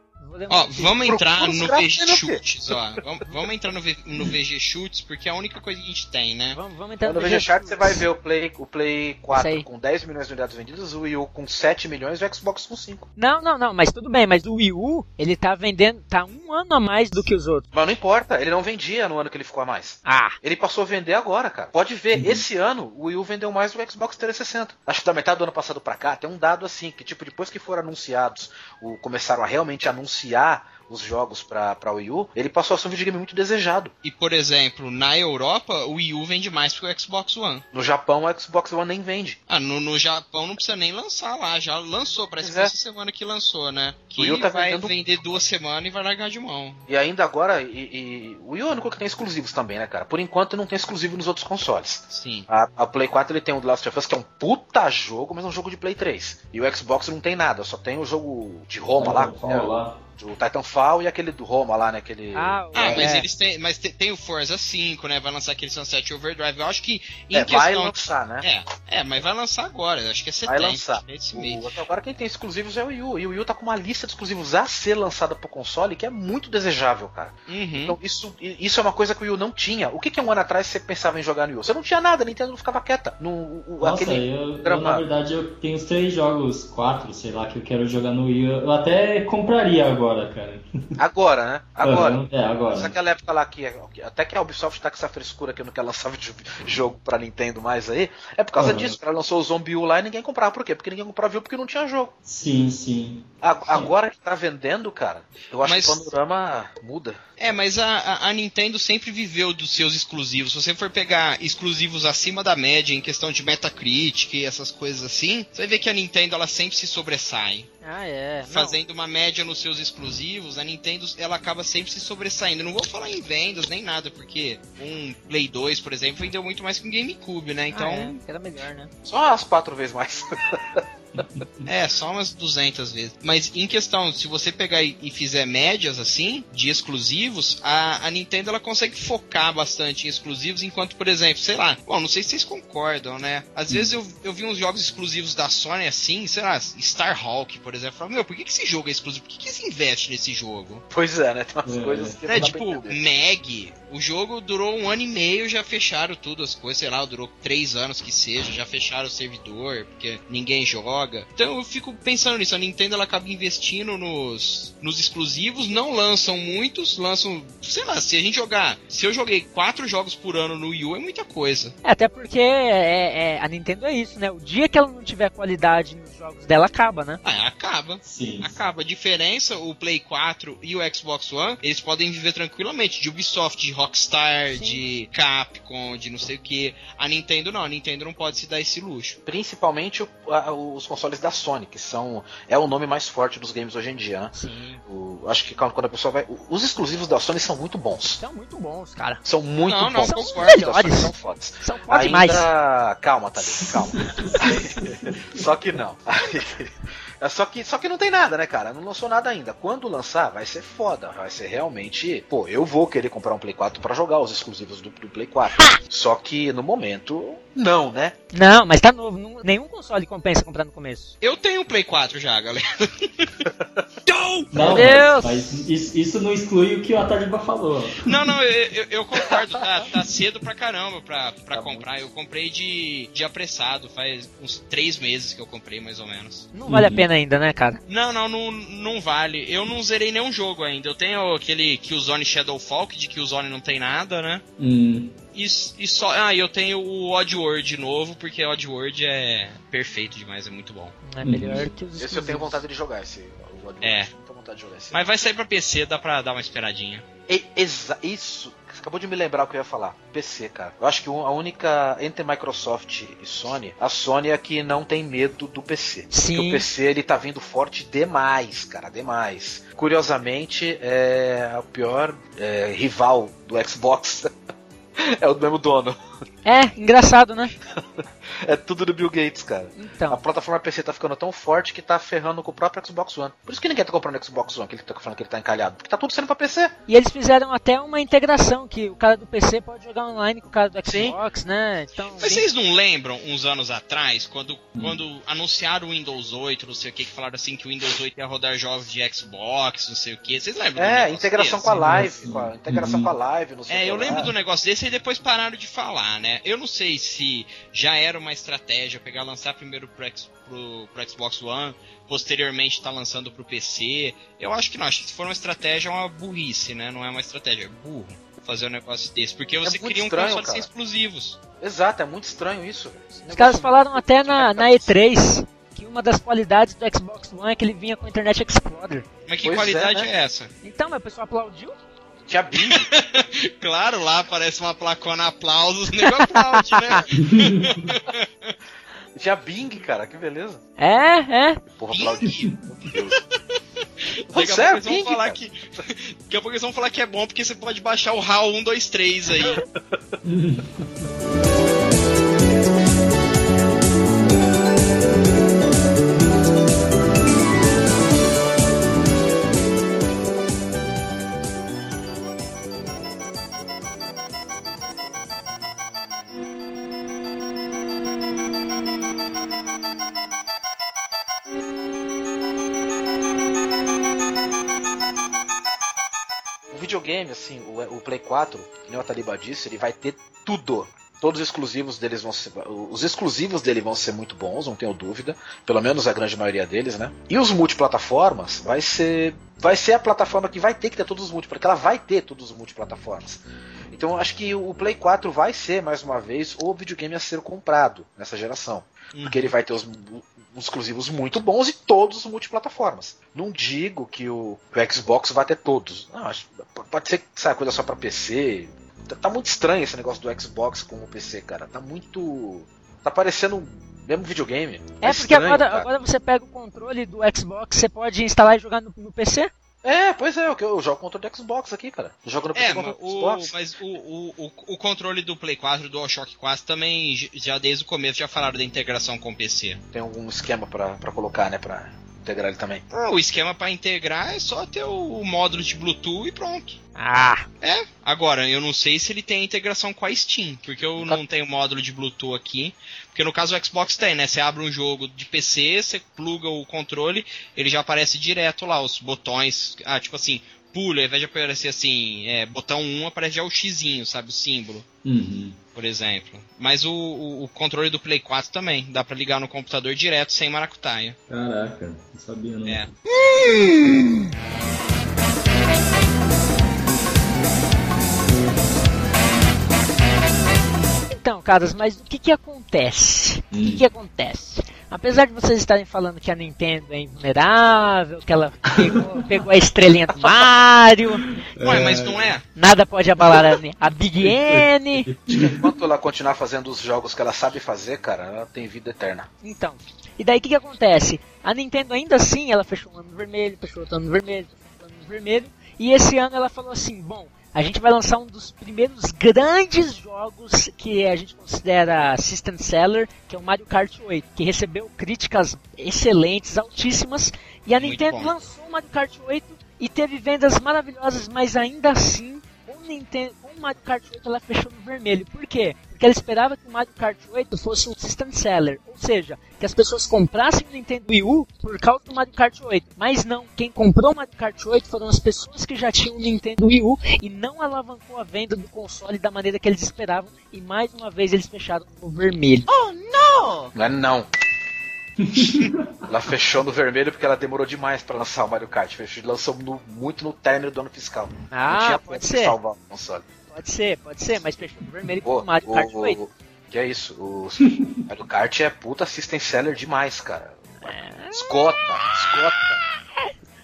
Ó, aqui. vamos entrar no VG Chutes, ó. Vamos, vamos entrar no, V- no VG Chutes, porque é a única coisa que a gente tem, né? Vamos, vamos entrar no VG Chart você vai ver o Play, o Play Isso 4 aí. com 10 milhões de unidades vendidas, o Wii U com 7 milhões e o Xbox com 5. Não, não, não, mas tudo bem, mas o Wii U, ele tá vendendo, tá um ano a mais do que os outros. Mas não importa, ele não vendia no ano que ele ficou a mais. Ah, Ele passou a vender agora, cara. Pode ver, esse ano o Wii U vendeu mais do que o Xbox 360. Acho que da metade do ano passado pra cá tem um dado assim, que tipo, depois que foram anunciados, o, começaram a realmente anunciar anunciar os jogos pra, pra Wii U, ele passou a ser um videogame muito desejado. E, por exemplo, na Europa, o Wii U vende mais que o Xbox One. No Japão, o Xbox One nem vende. Ah, no, no Japão não precisa nem lançar lá, já lançou, parece Pois que foi é. essa semana que lançou, né? Que O Wii U tá vai vendendo- vender duas semanas e vai largar de mão. E ainda agora, e, e- o Wii U é o único que tem exclusivos também, né, cara? Por enquanto não tem exclusivo nos outros consoles. Sim. A, a Play 4 ele tem o The Last of Us, que é um puta jogo, mas é um jogo de Play 3. E o Xbox não tem nada, só tem o jogo de Roma lá, é, lá. o Titanfall e aquele do Roma lá, né? Aquele. ah, Ah, é. mas eles têm. Mas tem, tem o Forza 5, né? Vai lançar aquele Sunset Overdrive. Eu acho que em é, vai questão. lançar, né? É, é, mas vai lançar agora. eu Acho que é Vai setembro. lançar. é Esse mês. O, até agora quem tem exclusivos é o Wii U. E o Wii U tá com uma lista de exclusivos a ser lançada pro console que é muito desejável, cara. Uhum. Então isso, isso é uma coisa que o Wii U não tinha. O que que um ano atrás você pensava em jogar no Wii U? Você não tinha nada, a Nintendo não ficava quieta. No, o, Nossa, aquele eu, eu, na verdade eu tenho os três jogos, quatro, sei lá, que eu quero jogar no Wii. Eu até compraria agora, cara. Agora, né? Agora. Uhum, é, agora. Mas naquela época lá que até que a Ubisoft tá com essa frescura que não quer lançar (laughs) jogo pra Nintendo mais aí, é por causa uhum. disso. Ela lançou o Zombie U lá e ninguém comprava. Por quê? Porque ninguém comprava viu porque não tinha jogo. Sim, sim. A, agora que tá vendendo, cara, eu acho Mas... que o panorama muda. É, mas a, a, Nintendo sempre viveu dos seus exclusivos. Se você for pegar exclusivos acima da média em questão de Metacritic e essas coisas assim, você vai ver que a Nintendo ela sempre se sobressai. Ah, é. Fazendo Não. uma média nos seus exclusivos, a Nintendo ela acaba sempre se sobressaindo. não vou falar em vendas nem nada, porque um Play 2, por exemplo, vendeu muito mais que um GameCube, né? Então. Ah, é. Era melhor, né? Só as quatro vezes mais. (laughs) (laughs) é, só umas 200 vezes. Mas em questão, se você pegar e fizer médias assim, de exclusivos, a, a Nintendo ela consegue focar bastante em exclusivos, enquanto, por exemplo, sei lá, bom, não sei se vocês concordam, né? Às hum. vezes eu, eu vi uns jogos exclusivos da Sony assim, sei lá, Starhawk, por exemplo, falo, meu, por que, que esse jogo é exclusivo? Por que, que eles investem nesse jogo? Pois é, né? Tem umas é. coisas que. É, tipo, Meg, o jogo durou um ano e meio, já fecharam tudo as coisas, sei lá, durou três anos que seja, já fecharam o servidor, porque ninguém joga. Então eu fico pensando nisso, a Nintendo ela acaba investindo nos, nos exclusivos, não lançam muitos, lançam, sei lá, se a gente jogar, se eu joguei quatro jogos por ano no Wii U é muita coisa. É, até porque é, é, a Nintendo é isso, né? O dia que ela não tiver qualidade nos jogos dela, acaba, né? Ah, acaba. Sim. Acaba. A diferença, o Play 4 e o Xbox One, eles podem viver tranquilamente de Ubisoft, de Rockstar, Sim. de Capcom, de não sei o que. A Nintendo não, a Nintendo não pode se dar esse luxo. Principalmente o, a, os consoles da Sony, que são é o nome mais forte dos games hoje em dia. Né? Sim. O, acho que quando a pessoa vai, os exclusivos da Sony são muito bons. São muito bons, cara. São muito não, bons. Não, são melhores. São fodas. São fodas demais. Calma, Thalita, calma. (laughs) Só que não. (laughs) É só que, só que não tem nada, né, cara? Não lançou nada ainda. Quando lançar, vai ser foda. Vai ser realmente. Pô, eu vou querer comprar um Play 4 para jogar os exclusivos do, do Play 4. só que no momento, não, né? Não, mas tá novo. Nenhum console compensa comprar no começo. Eu tenho um Play 4 já, galera. (laughs) não, Deus! Mas, isso, isso, não exclui o que o Atariba falou. Não, não, eu, eu, eu concordo. Tá, (laughs) tá, cedo pra caramba pra, pra tá comprar. Bom. Eu comprei de, de apressado. Faz uns três meses que eu comprei, mais ou menos. Não vale uhum. a pena ainda, né, cara? Não, não, não, não vale. Eu não zerei nenhum jogo ainda. Eu tenho aquele Killzone Shadowfall, que de Killzone não tem nada, né? Hum. E, e só. Ah, eu tenho o Oddworld novo, porque Oddworld é perfeito demais, é muito bom. É melhor que os. Esse eu tenho vontade de jogar, esse Oddworld. É. vontade de jogar esse. Mas vai sair pra PC, dá pra dar uma esperadinha. E, exa isso, acabou de me lembrar o que eu ia falar. PC, cara. Eu acho que a única entre Microsoft e Sony, a Sony é que não tem medo do PC. Sim. Porque o PC ele tá vindo forte demais, cara, demais. Curiosamente, é o pior é, rival do Xbox (laughs) é o mesmo dono. É, engraçado, né? (laughs) é tudo do Bill Gates, cara. Então. A plataforma PC tá ficando tão forte que tá ferrando com o próprio Xbox One. Por isso que ninguém tá comprando o Xbox One, que ele tá falando que ele tá encalhado. Porque tá tudo sendo pra PC. E eles fizeram até uma integração, que o cara do PC pode jogar online com o cara do Xbox, Sim. né? Então, Mas vocês não lembram, uns anos atrás, quando, hum. quando anunciaram o Windows 8, não sei o que, que falaram assim que o Windows 8 ia rodar jogos de Xbox, não sei o que. Vocês lembram? É, integração desse? com a live. Com a integração hum. com a live, não sei É, eu lembro do negócio desse e depois pararam de falar, né? Eu não sei se já era uma estratégia pegar lançar primeiro pro, pro, pro Xbox One, posteriormente tá lançando pro PC. Eu acho que não, acho que se for uma estratégia é uma burrice, né? Não é uma estratégia, é burro fazer um negócio desse, porque você é cria um estranho, console sem exclusivos. Exato, é muito estranho isso. Os caras falaram até na, na E3 que uma das qualidades do Xbox One é que ele vinha com o Internet Explorer. Mas que pois qualidade é, né? é essa? Então, mas o pessoal aplaudiu? Tinha (laughs) Bing. claro, lá aparece uma placona aplausos, nego aplaude, né? (laughs) Tinha Bing, cara, que beleza. É, é. Porra, aplaudi. (laughs) Daqui a pouco eles vão falar que. Daqui a pouco eles vão falar que é bom porque você pode baixar o HAL 123 aí. Play 4, que nem o Taliba disse, ele vai ter tudo. Todos os exclusivos deles vão ser. Os exclusivos dele vão ser muito bons, não tenho dúvida. Pelo menos a grande maioria deles, né? E os multiplataformas vai ser. Vai ser a plataforma que vai ter que ter todos os multiplataformas. Porque ela vai ter todos os multiplataformas. Então acho que o Play 4 vai ser, mais uma vez, o videogame a ser comprado nessa geração. Uhum. Porque ele vai ter os, os, exclusivos muito bons e todos os multiplataformas. Não digo que o, o Xbox vai ter todos. Não, acho, pode ser que saia coisa só para PC. Tá, tá, muito estranho esse negócio do Xbox com o PC, cara. Tá muito. Tá parecendo mesmo videogame. É, é porque estranho, agora, agora você pega o controle do Xbox, você pode instalar e jogar no, no PC? É, pois é, eu, eu jogo controle do Xbox aqui, cara. Eu jogo no é, o, Xbox. Mas o, o, o, controle do Play 4 do DualShock 4 também, já desde o começo, já falaram da integração com o PC. Tem algum esquema para colocar, né, pra integrar ele também? Ah, o esquema para integrar é só ter o módulo de Bluetooth e pronto. Ah! É, agora, eu não sei se ele tem integração com a Steam, porque eu não tenho módulo de Bluetooth aqui. Porque no caso o Xbox tem, né? Você abre um jogo de PC, você pluga o controle, ele já aparece direto lá, os botões. Ah, tipo assim, pula, ao invés de aparecer assim, é, botão 1, aparece já o xizinho, sabe? O símbolo. Uhum. Por exemplo. Mas o, o, o, controle do Play 4 também. Dá pra ligar no computador direto, sem maracutaia. Caraca, não sabia não. É. Então, caras, mas o que que acontece? O que que acontece? Apesar de vocês estarem falando que a Nintendo é invulnerável, que ela pegou, (laughs) pegou a estrelinha do Mario. (laughs) Ué, mas não é? Nada pode abalar a, a Big (laughs) N. Enquanto ela continuar fazendo os jogos que ela sabe fazer, cara, ela tem vida eterna. Então, e daí o que, que acontece? A Nintendo ainda assim, ela fechou um ano vermelho, fechou outro ano vermelho, fechou outro ano vermelho, e esse ano ela falou assim, bom, a gente vai lançar um dos primeiros grandes jogos que a gente considera system seller, que é o Mario Kart 8, que recebeu críticas excelentes, altíssimas, e a Muito Nintendo bom. lançou o Mario Kart 8 e teve vendas maravilhosas, mas ainda assim, o Nintendo, o Mario Kart 8 ela fechou no vermelho. Por quê? Porque ela esperava que o Mario Kart 8 fosse um system seller, ou seja, que as pessoas comprassem o Nintendo Wii U por causa do Mario Kart 8. Mas não, quem comprou o Mario Kart 8 foram as pessoas que já tinham o Nintendo Wii U e não alavancou a venda do console da maneira que eles esperavam. E mais uma vez eles fecharam no vermelho. Oh não! Não é não. Ela fechou no vermelho porque ela demorou demais para lançar o Mario Kart. Fechou, lançou no, muito no término do ano fiscal. Ah, pode ser. salvar o console. Pode ser, pode ser, mas fechou no vermelho com o Mario Kart 8. Que é isso, o Mario Kart é puta system seller demais, cara. É. Esgota, esgota.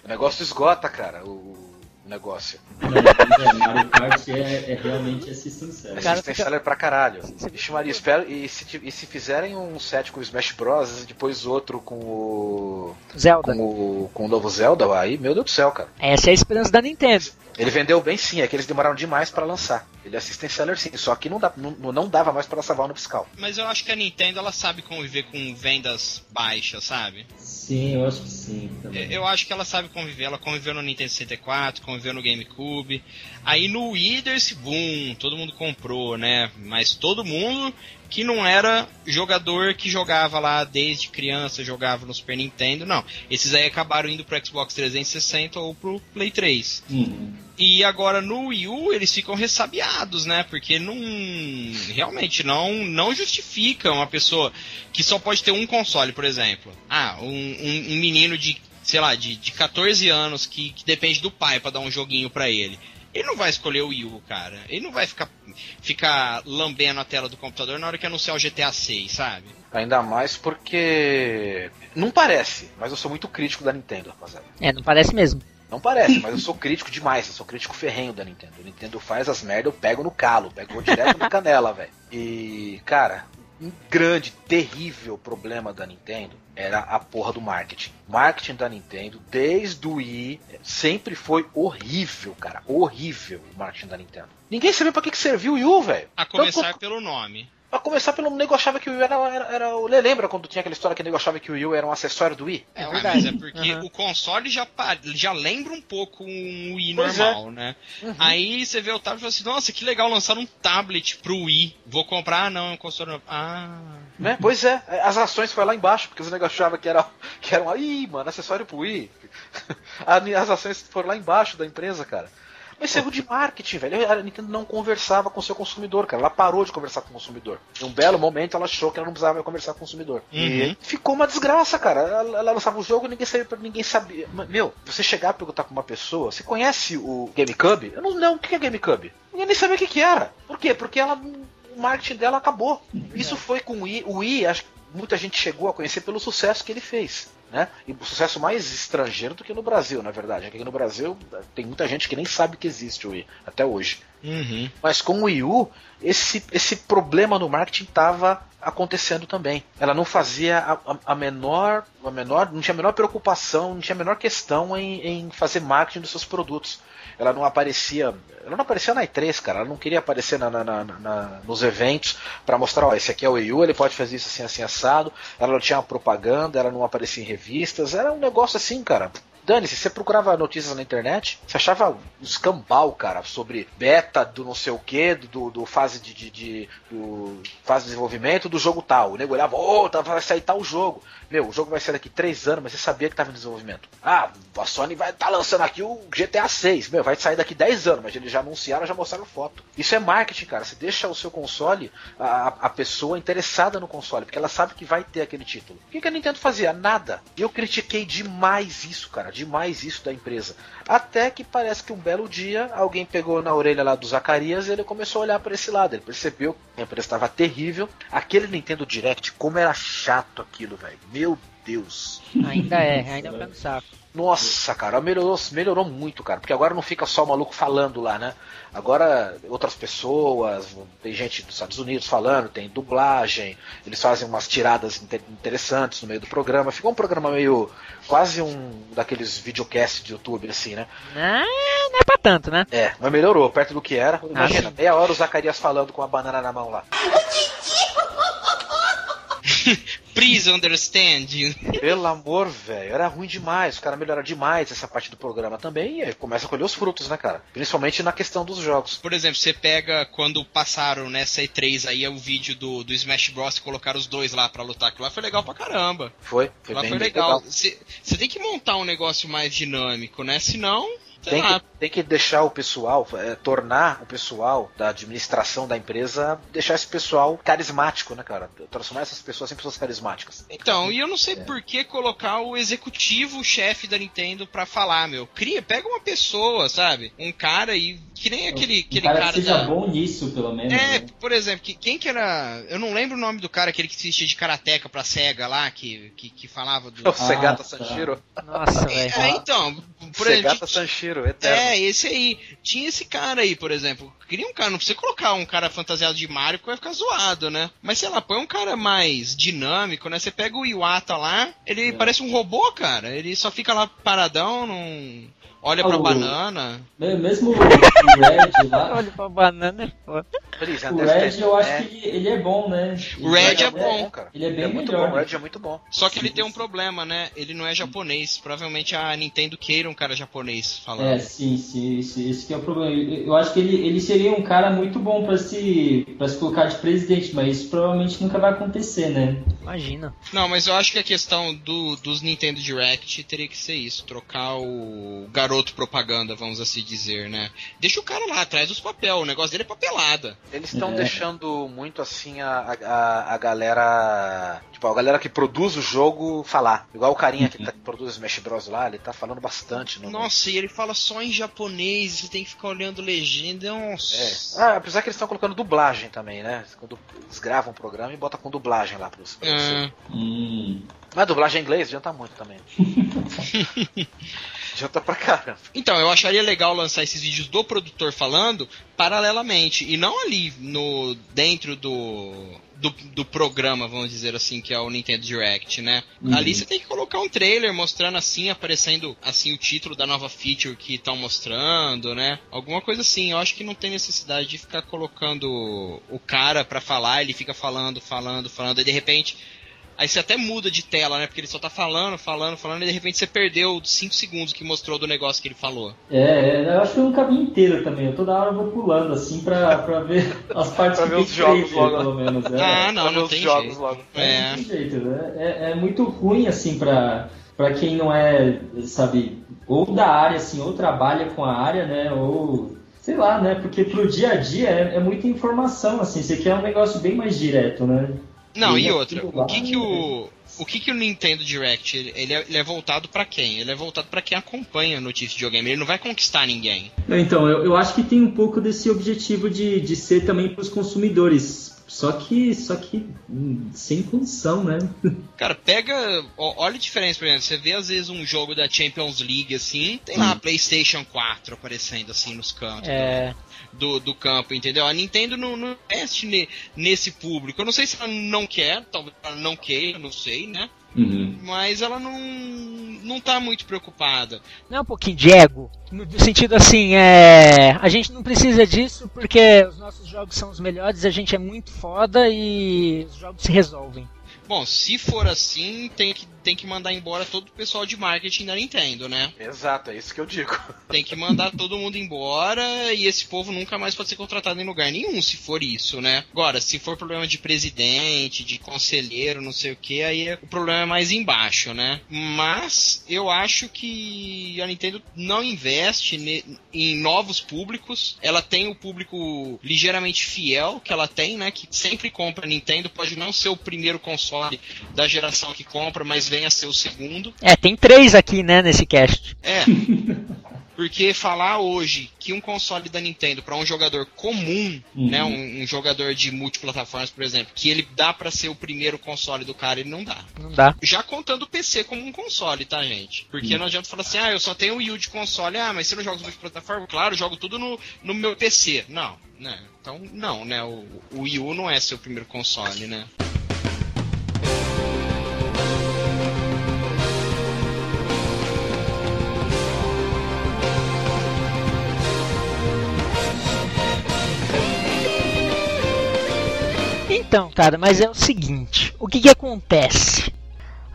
O negócio esgota, cara. O, negócio. Não, é, Mario Kart é, é realmente é System Seller. É pra caralho. Vixe Maria, espero, e, se, e se fizerem um set com o Smash Bros. e depois outro com o. Zelda. Com o, com o novo Zelda, aí, meu Deus do céu, cara. Essa é a esperança da Nintendo. Ele vendeu bem sim, é que eles demoraram demais para lançar. Ele é assistem seller sim, só que não, dá, não, não dava mais para salvar no fiscal. Mas eu acho que a Nintendo ela sabe conviver com vendas baixas, sabe? Sim, eu acho que sim. Também. Eu acho que ela sabe conviver. Ela conviveu no Nintendo 64, conviveu no GameCube. Aí no Wii deu esse boom, todo mundo comprou, né? Mas todo mundo que não era jogador que jogava lá desde criança, jogava no Super Nintendo, não. Esses aí acabaram indo pro Xbox 360 ou pro Play 3. Uhum. E agora no Wii U eles ficam ressabiados, né? Porque não. Realmente não, não justifica uma pessoa que só pode ter um console, por exemplo. Ah, um, um, um menino de, sei lá, de, de 14 anos que, que depende do pai para dar um joguinho para ele. Ele não vai escolher o Wii U, cara. Ele não vai ficar, ficar lambendo a tela do computador na hora que anunciar o GTA 6, sabe? Ainda mais porque. Não parece, mas eu sou muito crítico da Nintendo, rapaziada. É, não parece mesmo. Não parece, mas eu sou crítico demais, eu sou crítico ferrenho da Nintendo. A Nintendo faz as merdas, eu pego no calo, pego (laughs) direto na canela, velho. E, cara, um grande, terrível problema da Nintendo era a porra do marketing. Marketing da Nintendo, desde o Wii, sempre foi horrível, cara. Horrível o marketing da Nintendo. Ninguém sabia pra que, que serviu o Wii U, velho. A começar então, pelo nome. Pra começar pelo nego achava que o Wii era, era, era o lembra quando tinha aquela história que o nego achava que o Wii era um acessório do Wii? É, verdade. Mas é porque uhum. o console já, já lembra um pouco um Wii pois é. normal, é. né? Uhum. Aí você vê o tablet e fala assim, nossa, que legal lançar um tablet pro Wii. Vou comprar, ah, não, é um console Ah. Né? Pois é, as ações foi lá embaixo, porque os nego achavam que era, que era um. Ih, mano, acessório pro Wii. (laughs) As ações foram lá embaixo da empresa, cara. Mas erro de marketing, velho. A Nintendo não conversava com o seu consumidor, cara. Ela parou de conversar com o consumidor. Em um belo momento ela achou que ela não precisava conversar com o consumidor. Uhum. E ficou uma desgraça, cara. Ela, ela lançava o jogo e ninguém sabia, ninguém sabia. Meu, você chegar a perguntar pra uma pessoa, você conhece o GameCube? Eu não, não, o que é GameCube? Ninguém nem sabia o que, que era. Por quê? Porque ela o marketing dela acabou. Isso foi com o Wii. O Wii, acho que muita gente chegou a conhecer pelo sucesso que ele fez. Né? E o sucesso mais estrangeiro do que no Brasil, na verdade. Aqui no Brasil tem muita gente que nem sabe que existe o Wii, até hoje. Uhum. Mas com o Wii U, esse, esse problema no marketing estava acontecendo também. Ela não fazia a, a, a, menor, a menor, não tinha a menor preocupação, não tinha a menor questão em, em fazer marketing dos seus produtos ela não aparecia. Ela não aparecia na E3, cara. Ela não queria aparecer na, na, na, nos eventos para mostrar, ó, esse aqui é o Wii U, ele pode fazer isso assim, assim, assado. Ela não tinha propaganda, ela não aparecia em revistas. Era um negócio assim, cara. Dane-se, você procurava notícias na internet, você achava um escambau, cara, sobre beta do não sei o que, do, do, fase de, de, de, do fase de desenvolvimento do jogo tal. O nego olhava, ô, oh, vai sair tal jogo. Meu, o jogo vai sair daqui três anos, mas você sabia que estava em desenvolvimento. Ah, a Sony vai estar tá lançando aqui o GTA 6. Meu, vai sair daqui 10 anos, mas eles já anunciaram, já mostraram foto. Isso é marketing, cara. Você deixa o seu console, a, a pessoa interessada no console, porque ela sabe que vai ter aquele título. O que, que a Nintendo fazia? Nada. Eu critiquei demais isso, cara. Demais isso da empresa. Até que parece que um belo dia alguém pegou na orelha lá do Zacarias e ele começou a olhar para esse lado. Ele percebeu que a empresa estava terrível. Aquele Nintendo Direct, como era chato aquilo, velho. Meu Deus. Ainda é, ainda é um saco. Nossa, cara, melhorou, melhorou muito, cara. Porque agora não fica só o maluco falando lá, né? Agora outras pessoas, tem gente dos Estados Unidos falando, tem dublagem, eles fazem umas tiradas interessantes no meio do programa. Ficou um programa meio. quase um daqueles videocasts de YouTube, assim, né? Não, não é pra tanto, né? É, mas melhorou, perto do que era. Imagina, ah, meia hora o Zacarias falando com a banana na mão lá. (laughs) (laughs) Please understand. (laughs) Pelo amor, velho. Era ruim demais. O cara melhora demais essa parte do programa também. E aí começa a colher os frutos, né, cara? Principalmente na questão dos jogos. Por exemplo, você pega quando passaram nessa E3 aí é o vídeo do, do Smash Bros. e colocaram os dois lá para lutar. Aquilo lá foi legal pra caramba. Foi, foi lá bem foi legal. Você tem que montar um negócio mais dinâmico, né? Senão tem que, tem que deixar o pessoal, é, tornar o pessoal da administração da empresa, deixar esse pessoal carismático, né, cara? Transformar essas pessoas em pessoas carismáticas. Então, e eu não sei é. por que colocar o executivo, o chefe da Nintendo pra falar, meu. Cria, pega uma pessoa, sabe? Um cara e que nem aquele, aquele cara, cara que seja da... bom nisso, pelo menos. É, né? por exemplo, que, quem que era. Eu não lembro o nome do cara, aquele que se vestia de karateca pra SEGA lá, que, que, que falava do. (laughs) O Segata ah, tá. Nossa, velho. É, então, por Segata exemplo. Sanshiro, eterno. É, esse aí. Tinha esse cara aí, por exemplo. Queria um cara, não precisa colocar um cara fantasiado de Mario que vai ficar zoado, né? Mas sei lá, põe um cara mais dinâmico, né? Você pega o Iwata lá, ele é. parece um robô, cara. Ele só fica lá paradão, não Olha pra o... banana. Mesmo o Red (laughs) lá. Olha pra banana é foda. O Red eu acho que ele, é bom, né? O Red é, bom, cara. Ele é bem ele é muito melhor. Bom, o Red é muito bom. Só que ele tem um problema, né? Ele não é japonês. Provavelmente a Nintendo queira um cara japonês falando. É, sim, sim. Esse, esse que é o problema. Eu acho que ele, ele seria um cara muito bom pra se, pra se colocar de presidente, mas isso provavelmente nunca vai acontecer, né? Imagina. Não, mas eu acho que a questão do, dos Nintendo Direct teria que ser isso. Trocar o garoto propaganda, vamos assim dizer, né? Deixa o cara lá atrás dos papel, o negócio dele é papelada. Eles estão é. deixando muito assim a, a, a galera. Tipo, a galera que produz o jogo falar. Igual o carinha que, tá, que produz Smash Bros lá, ele tá falando bastante. No Nossa, e ele fala só em japonês, você tem que ficar olhando legenda. Nossa. É. Ah, apesar que eles estão colocando dublagem também, né? Quando eles gravam o programa e botam com dublagem lá pros. pros é. Hum. Mas dublagem em inglês adianta muito também. (laughs) adianta pra caramba. Então, eu acharia legal lançar esses vídeos do produtor falando paralelamente. E não ali no dentro do, do, do programa, vamos dizer assim, que é o Nintendo Direct, né? Uhum. Ali você tem que colocar um trailer mostrando assim, aparecendo assim o título da nova feature que estão mostrando, né? Alguma coisa assim. Eu acho que não tem necessidade de ficar colocando o cara pra falar, ele fica falando, falando, falando, e de repente Aí você até muda de tela, né? Porque ele só tá falando, falando, falando, e de repente você perdeu 5 segundos que mostrou do negócio que ele falou. É, é eu acho que é um caminho inteiro também. Eu toda hora vou pulando, assim, pra, pra ver (laughs) as partes pra ver os jogos logo. pelo menos. É. Ah, não, não tem jeito. Logo. É. Não tem jeito. É, é, é muito ruim, assim, pra, pra quem não é, sabe, ou da área, assim, ou trabalha com a área, né? Ou sei lá, né? Porque pro dia a dia é, é muita informação, assim. Você quer um negócio bem mais direto, né? Não, e, e outra, o que que o, o que, que o Nintendo Direct ele é, ele é voltado para quem? Ele é voltado para quem acompanha a notícia de videogame. Ele não vai conquistar ninguém. Então, eu, eu acho que tem um pouco desse objetivo de, de ser também para os consumidores. Só que, só que hum, sem condição, né? (laughs) Cara, pega. Olha a diferença, por exemplo. Você vê às vezes um jogo da Champions League assim, tem lá a hum. PlayStation 4 aparecendo assim nos cantos. É. Do, do campo, entendeu? A Nintendo não, não investe nesse público. Eu não sei se ela não quer, talvez ela não queira, não sei, né? Uhum. Mas ela não, não tá muito preocupada. Não é um pouquinho de ego? No sentido assim, é. A gente não precisa disso porque os nossos jogos são os melhores, a gente é muito foda e os jogos se resolvem. Bom, se for assim, tem que, tem que mandar embora todo o pessoal de marketing da Nintendo, né? Exato, é isso que eu digo. (laughs) Tem que mandar todo mundo embora e esse povo nunca mais pode ser contratado em lugar nenhum, se for isso, né? Agora, se for problema de presidente, de conselheiro, não sei o que, aí é, o problema é mais embaixo, né? Mas eu acho que a Nintendo não investe em novos públicos. Ela tem o público ligeiramente fiel que ela tem, né? Que sempre compra Nintendo, pode não ser o primeiro console da geração que compra, mas venha a ser o segundo. É, tem três aqui, né, nesse cast. É. Porque falar hoje que um console da Nintendo para um jogador comum, uhum. né, um, um, jogador de multiplataformas, por exemplo, que ele dá para ser o primeiro console do cara, ele não dá. Não dá. Já contando o PC como um console, tá, gente? Porque uhum. não adianta falar assim, ah, eu só tenho o Wii U de console, ah, mas você não joga multiplataforma? Claro, eu jogo tudo no, no meu PC. Não, né? Então, não, né? O, o Wii U não é seu primeiro console, né? Então, cara, mas é o seguinte: o que, que acontece?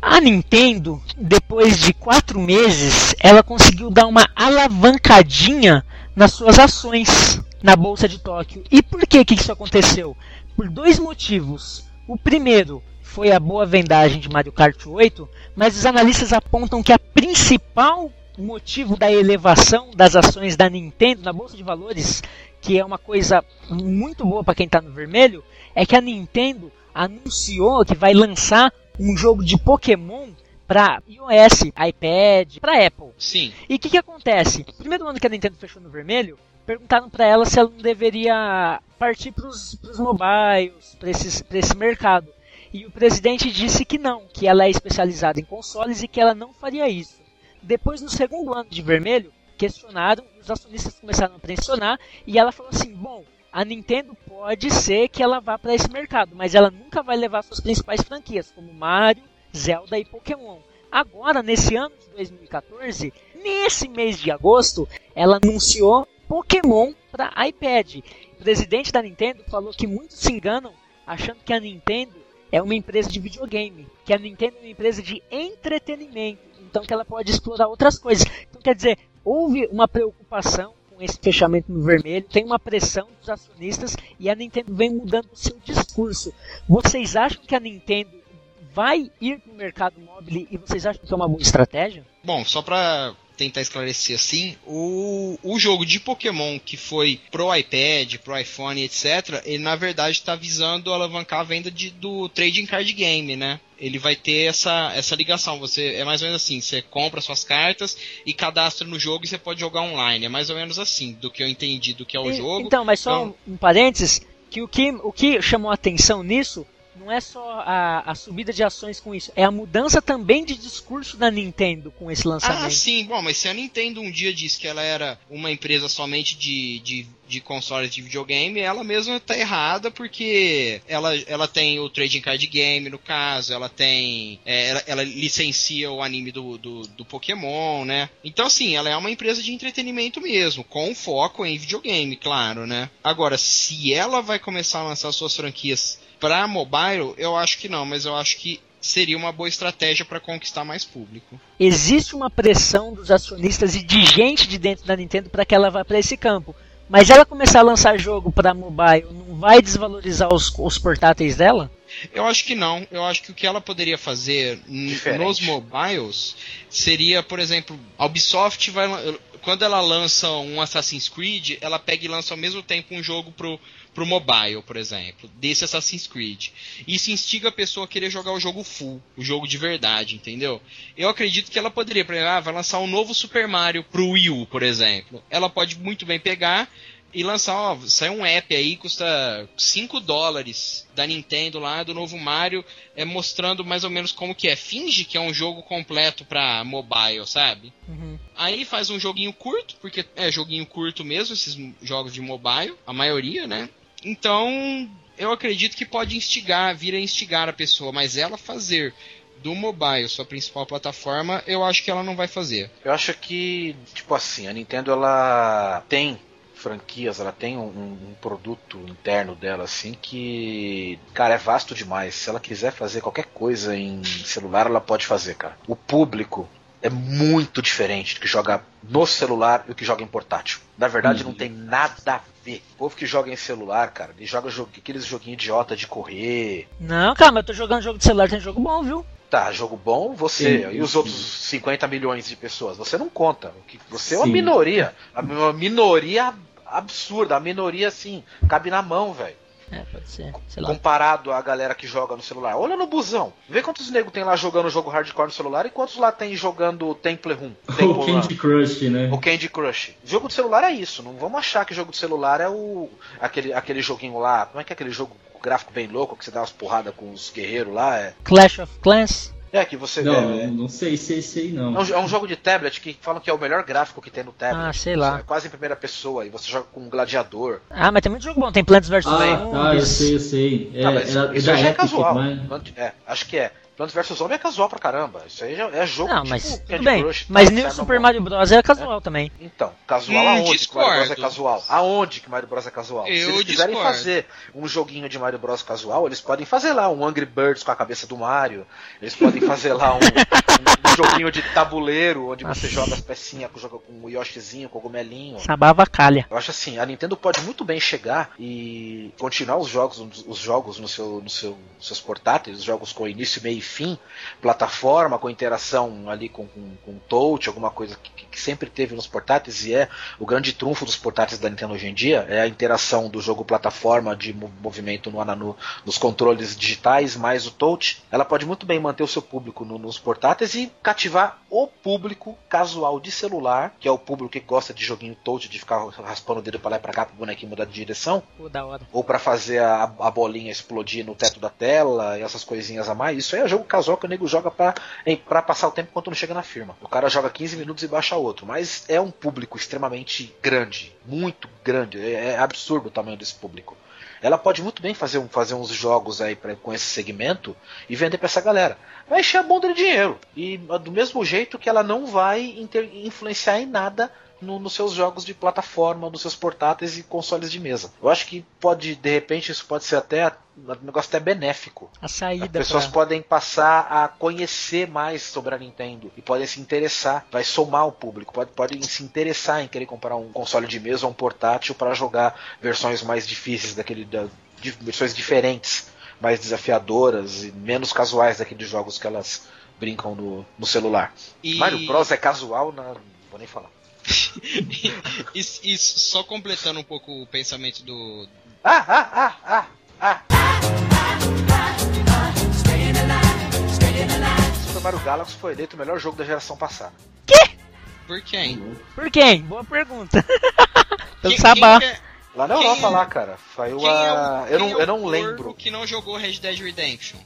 A Nintendo, depois de quatro meses, ela conseguiu dar uma alavancadinha nas suas ações na Bolsa de Tóquio. E por que, que isso aconteceu? Por dois motivos. O primeiro foi a boa vendagem de Mario Kart 8, mas os analistas apontam que a principal motivo da elevação das ações da Nintendo na bolsa de valores, que é uma coisa muito boa para quem está no vermelho, é que a Nintendo anunciou que vai lançar um jogo de Pokémon para iOS, iPad, para Apple. Sim. E o que, que acontece? No primeiro ano que a Nintendo fechou no vermelho, perguntaram para ela se ela não deveria partir para os mobiles, para esse mercado. E o presidente disse que não, que ela é especializada em consoles e que ela não faria isso. Depois, no segundo ano de vermelho, questionaram, os acionistas começaram a pressionar e ela falou assim: bom, a Nintendo pode ser que ela vá para esse mercado, mas ela nunca vai levar suas principais franquias, como Mario, Zelda e Pokémon. Agora, nesse ano de 2014, nesse mês de agosto, ela anunciou Pokémon para iPad. O presidente da Nintendo falou que muitos se enganam achando que a Nintendo é uma empresa de videogame, que a Nintendo é uma empresa de entretenimento, então que ela pode explorar outras coisas. Então quer dizer, houve uma preocupação esse fechamento no vermelho, tem uma pressão dos acionistas e a Nintendo vem mudando o seu discurso. Vocês acham que a Nintendo vai ir para o mercado móvel e vocês acham que é uma boa estratégia? Bom, só para tentar esclarecer assim, o, o jogo de Pokémon que foi pro iPad, pro iPhone, etc., ele na verdade está visando alavancar a venda de, do trading card game, né? Ele vai ter essa, essa ligação. Você é mais ou menos assim: você compra suas cartas e cadastra no jogo e você pode jogar online. É mais ou menos assim, do que eu entendi do que é o e, jogo. Então, mas só então... um, parênteses: que o, que o que chamou a atenção nisso não é só a, a, subida de ações com isso, é a mudança também de discurso da Nintendo com esse lançamento. Ah, sim, bom, mas se a Nintendo um dia disse que ela era uma empresa somente de, de, de consoles de videogame, ela mesma tá errada porque ela, ela tem o trading card game, no caso, ela tem. É, ela, ela, licencia o anime do, do, do Pokémon, né? Então, assim, ela é uma empresa de entretenimento mesmo, com foco em videogame, claro, né? Agora, se ela vai começar a lançar suas franquias para mobile, eu acho que não, mas eu acho que seria uma boa estratégia para conquistar mais público. Existe uma pressão dos acionistas e de gente de dentro da Nintendo para que ela vá para esse campo. Mas ela começar a lançar jogo para mobile, não vai desvalorizar os, os portáteis dela? Eu acho que não. Eu acho que o que ela poderia fazer Diferente. nos mobiles seria, por exemplo, a Ubisoft vai quando ela lança um Assassin's Creed, ela pega e lança ao mesmo tempo um jogo pro pro mobile, por exemplo, desse Assassin's Creed. Isso instiga a pessoa a querer jogar o jogo full, o jogo de verdade, entendeu? Eu acredito que ela poderia, por exemplo, ah, vai lançar um novo Super Mario pro Wii U, por exemplo. Ela pode muito bem pegar e lançar, ó, sai um app aí, custa 5 dólares da Nintendo lá, do novo Mario, é, mostrando mais ou menos como que é. Finge que é um jogo completo pra mobile, sabe? Uhum. Aí faz um joguinho curto, porque é joguinho curto mesmo, esses jogos de mobile, a maioria, né? Então, eu acredito que pode instigar, vir a instigar a pessoa, mas ela fazer do mobile sua principal plataforma, eu acho que ela não vai fazer. Eu acho que, tipo assim, a Nintendo ela tem franquias, ela tem um, um produto interno dela assim que, cara, é vasto demais. Se ela quiser fazer qualquer coisa em celular, ela pode fazer, cara. O público é muito diferente do que joga no celular e o que joga em portátil. Na verdade, Uhum. não tem nada a ver. O povo que joga em celular, cara, ele joga jogo, aqueles joguinhos idiota de correr. Não, cara, mas eu tô jogando jogo de celular, tem jogo bom, viu? Tá, jogo bom, você. Sim, e os sim. outros 50 milhões de pessoas? Você não conta. Você é uma Sim. minoria. Uma minoria absurda. A minoria, assim, cabe na mão, velho. É, pode ser. Sei lá. Comparado à galera que joga no celular. Olha no busão. Vê quantos negros tem lá jogando jogo hardcore no celular e quantos lá tem jogando Temple Run. (laughs) O. Candy Crush, né? O Candy Crush. Jogo de celular é isso. Não vamos achar que jogo de celular é o. aquele, aquele joguinho lá. Como é que é aquele jogo gráfico bem louco que você dá umas porradas com os guerreiros lá? É, Clash of Clans? É que você Não, é, não, não sei se é esse aí não. É um, é um jogo de tablet que falam que é o melhor gráfico que tem no tablet. Ah, sei lá. É quase em primeira pessoa e você joga com um gladiador. Ah, mas tem muito jogo bom. Tem Plants vs Ah, Zombies. tá, eu sei, eu sei. É, Ah, mas é, isso já é casual. Plant- É, acho que é. Plants vs Zombie é casual pra caramba. Isso aí já é jogo Não, tipo mas Candy tudo bem. Crush, Mas? New Isso é Super. Mario Bros. é casual também. Então, casual Hum, aonde que Mario Bros é discordo. casual? Aonde que Mario Bros é casual? Se Eu eles quiserem discordo. fazer um joguinho de Mario Bros casual, eles podem fazer lá um Angry Birds com a cabeça do Mario. Eles podem fazer lá um, um- um joguinho de tabuleiro onde você Nossa. joga as pecinhas, joga com o Yoshizinho, cogumelinho. Sabava calha. Eu acho assim, a Nintendo pode muito bem chegar e continuar os jogos, os jogos no seu, no seu, nos seus portáteis, os jogos com início, meio fim, plataforma, com interação ali com, com, com touch, alguma coisa que, que sempre teve nos portáteis e é o grande trunfo dos portáteis da Nintendo hoje em dia, é a interação do jogo plataforma de mo- movimento no, no, nos controles digitais mais o touch. Ela pode muito bem manter o seu público no- nos portáteis e cativar o público casual de celular, que é o público que gosta de joguinho touch, de ficar raspando o dedo para lá e pra cá pro bonequinho mudar de direção, ou para fazer a, a bolinha explodir no teto da tela e essas coisinhas a mais. Isso aí é jogo casual que o nego joga pra, pra passar o tempo enquanto não chega na firma. O cara joga 15 minutos e baixa outro, mas é um público extremamente grande, muito grande, é, é absurdo o tamanho desse público. Ela pode muito bem fazer, fazer uns jogos aí pra, com esse segmento e vender pra essa galera. Vai encher a bunda de dinheiro. E do mesmo jeito que ela não vai inter- influenciar em nada no- nos seus jogos de plataforma, nos seus portáteis e consoles de mesa. Eu acho que pode, de repente, isso pode ser até um negócio até benéfico. A As saída pessoas pra... podem passar a conhecer mais sobre a Nintendo e podem se interessar, vai somar o público, pode, podem se interessar em querer comprar um console de mesa ou um portátil para jogar versões mais difíceis daquele, da, de- versões diferentes, mais desafiadoras e menos casuais daqueles jogos que elas brincam no, no celular. E, Mario Bros é casual, na, não vou nem falar. (laughs) e, e só completando um pouco o pensamento do, Ah, ah, ah, ah, ah. Super Mario Galaxy foi eleito o melhor jogo da geração passada. Por quem? Por quem? Boa pergunta. (laughs) Pelo Quem- Sabá. quem é- Lá na Quem Europa, é- lá, cara. Foi quem é a. o- eu não, é eu não lembro. que não jogou Red Dead Redemption.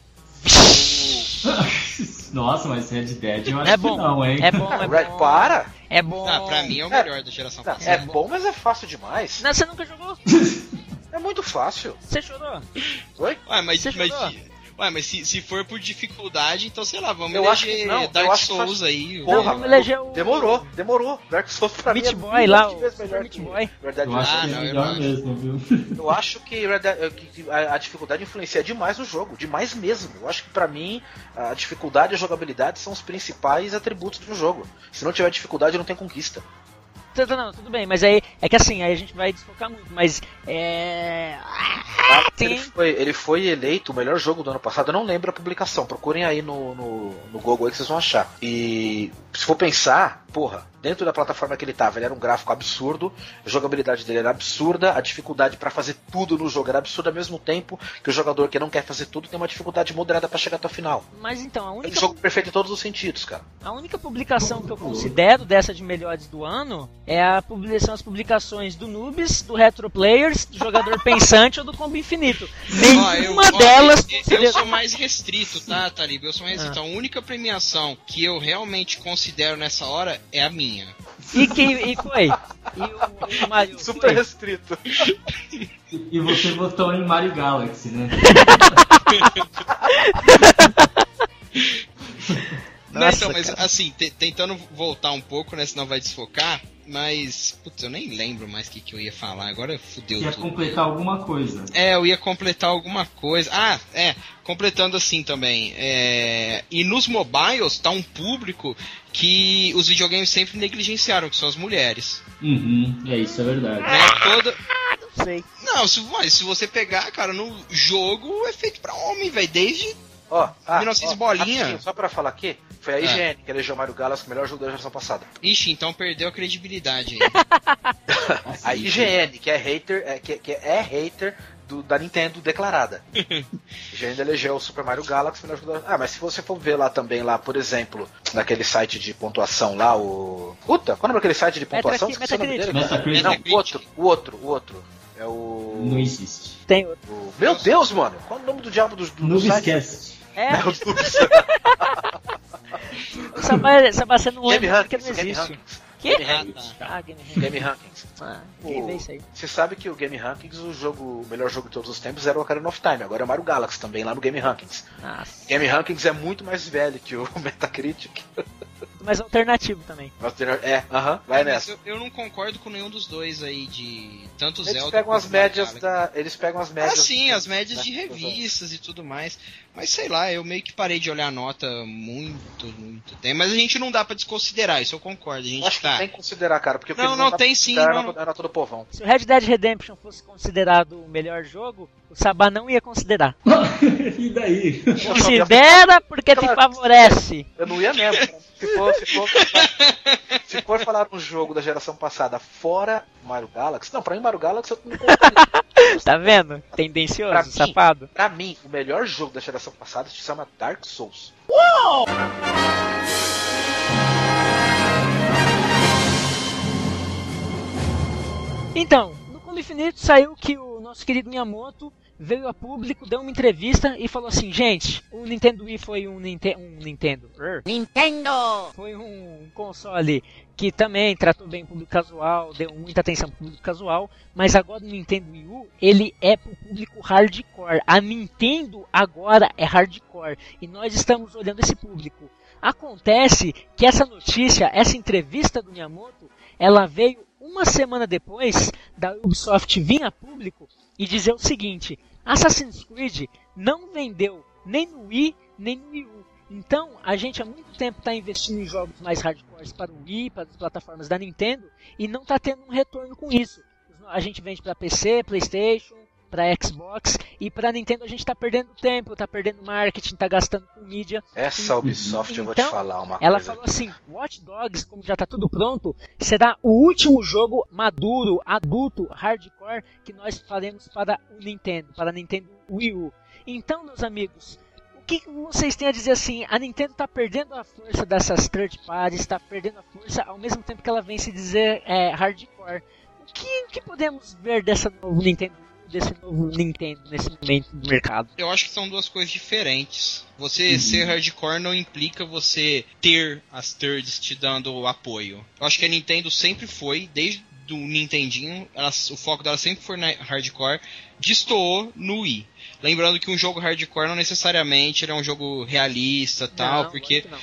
(laughs) (laughs) Nossa, mas Red Dead eu acho É bom. que não, hein? É bom, é Red, bom. para! É bom. Ah, pra mim é o É. melhor da geração Não, passada. é bom, mas é fácil demais. Não, você nunca jogou? É muito fácil. Você chorou? Oi? Ué, mas, Você mas, jogou? Ué, mas se, se for por dificuldade, então sei lá, vamos Eu acho eleger que- não, eu Dark Souls faz- aí. Porra, vamos eleger o- Demorou, demorou. Dark Souls pra Meat mim é Boy mil lá, vezes o melhor Meat que Boy. Red Dead Eu acho Ah, não, é melhor mesmo, viu? Eu acho que, a, a dificuldade influencia demais no jogo, demais mesmo. Eu acho que pra mim a dificuldade e a jogabilidade são os principais atributos do jogo. Se não tiver dificuldade, não tem conquista. Tudo, não, tudo bem, mas aí é que assim, aí a gente vai desfocar muito, mas é. Ah, Tem- Ele, foi, ele foi eleito o melhor jogo do ano passado. Eu não lembro a publicação. Procurem aí no, no, no Google aí que vocês vão achar. E se for pensar, porra, dentro da plataforma que ele tava, ele era um gráfico absurdo, a jogabilidade dele era absurda, a dificuldade pra fazer tudo no jogo era absurda ao mesmo tempo que o jogador que não quer fazer tudo tem uma dificuldade moderada pra chegar até o final. Mas então, a É um única, jogo perfeito em todos os sentidos, cara. a única publicação que eu considero dessa de melhores do ano é a publicação, as publicações do Noobs, do Retro Players, do Jogador (laughs) Pensante ou do Combo Infinito. Ó, eu- Nenhuma ó, delas eu, eu sou mais restrito, tá, Talib? Eu sou mais Ah. restrito. A única premiação que eu realmente considero nessa hora é a minha. E que e foi? E o, o Mario Super foi? restrito. E você votou em Mario Galaxy, né? Não, então, mas cara. assim, te- tentando voltar um pouco, né? Senão vai desfocar. Mas, putz, eu nem lembro mais o que, que eu ia falar. Agora fudeu Quer tudo. completar alguma coisa. É, eu ia completar alguma coisa. Ah, é, completando assim também. É, e nos mobiles tá um público que os videogames sempre negligenciaram, que são as mulheres. Uhum, é isso, é verdade. Né? Toda... Não sei. Não, se, mas se você pegar, cara, no jogo é feito pra homem, velho. Desde. Ó, ah, 1900 ó, bolinha. Só pra falar aqui, foi a É. IGN que elegeu Mario Galaxy o melhor jogo da geração passada. Ixi, então perdeu a credibilidade aí. (laughs) Nossa, A IGN, que é hater, é, que, que é hater do- da Nintendo declarada. (laughs) IGN elegeu o Super Mario Galaxy o melhor jogo da... Ah, mas se você for ver lá também, lá, por exemplo, naquele site de pontuação lá, o. Puta, qual é o nome daquele site de pontuação? Metacritic, Esqueci o nome dele, cara. Metacritic Não, Metacritic. o outro, o outro, o outro. É o. não existe. Tem outro. o- Meu Deus, mano! Qual é o nome do diabo do, do, do site? Noobscast. É, É o Noobs. o Sabá, Sabá você não Game lembra porque Rankings, não Game existe. Rankings. Que? Game Ah, Rankings. Ah, Game Rankings. Game Rankings. Ah, quem vê isso aí? Você sabe que o Game Rankings, o jogo, o melhor jogo de todos os tempos era o Ocarina of Time, agora é o Mario Galaxy também lá no Game Rankings. Nossa. Game Rankings é muito mais velho que o (laughs) Metacritic. Mas alternativo também. É, aham, vai Mas nessa. eu, eu não concordo com nenhum dos dois aí de. Tanto Eles Zelda pegam as médias da. Eles pegam as Ah, médias. sim, as médias né? de revistas e tudo mais. Mas sei lá, eu meio que parei de olhar a nota muito, muito tempo. Mas a gente não dá pra desconsiderar, isso eu concordo. A gente Acho que tá. tem que considerar, cara, porque o que Não, não, dá tem sim, não. Era, todo povão. Se o Red Dead Redemption fosse considerado o melhor jogo, o Sabá não ia considerar. (laughs) e daí? Considera porque te Claro. favorece. Eu não ia mesmo. cara. Se for, se for, se for falar um jogo da geração passada fora Mario Galaxy, não, pra mim Mario Galaxy eu não. (laughs) Tá vendo? Tendencioso, Pra mim. safado. Pra mim, o melhor jogo da geração passada se chama Dark Souls. Então, no Combo Infinito saiu que o nosso querido Miyamoto veio a público, deu uma entrevista e falou assim, gente, o Nintendo Wii foi um, Ninte um Nintendo. er, Nintendo! Foi um console que também tratou bem o público casual, deu muita atenção pro público casual, mas agora o Nintendo Wii U, ele é pro público hardcore. A Nintendo agora é hardcore e nós estamos olhando esse público. Acontece que essa notícia, essa entrevista do Miyamoto, ela veio uma semana depois da Ubisoft vir a público e dizer o seguinte: Assassin's Creed não vendeu nem no Wii nem no Wii U. Então, a gente há muito tempo está investindo em jogos mais hardcores para o Wii, para as plataformas da Nintendo, e não está tendo um retorno com isso. A gente vende para PC, PlayStation, para Xbox, e para Nintendo a gente está perdendo tempo, está perdendo marketing, está gastando com mídia. Essa Ubisoft eu vou te Então, falar uma Ela coisa. falou assim: Watch Dogs, como já está tudo pronto, será o último jogo maduro, adulto, hardcore que nós faremos para o Nintendo, para a Nintendo Wii U. Então, meus amigos, o que vocês têm a dizer assim? A Nintendo está perdendo a força dessas third parties, está perdendo a força ao mesmo tempo que ela vem se dizer é, hardcore. O que, o que podemos ver dessa novo Nintendo, desse novo Nintendo nesse momento do mercado? Eu acho que são duas coisas diferentes. Você ser hardcore não implica você ter as thirds te dando apoio. Eu acho que a Nintendo sempre foi, desde do Nintendinho, ela- o foco dela sempre foi na hardcore, destoou no Wii. Lembrando que um jogo hardcore não necessariamente é um jogo realista tal, Não, porque não.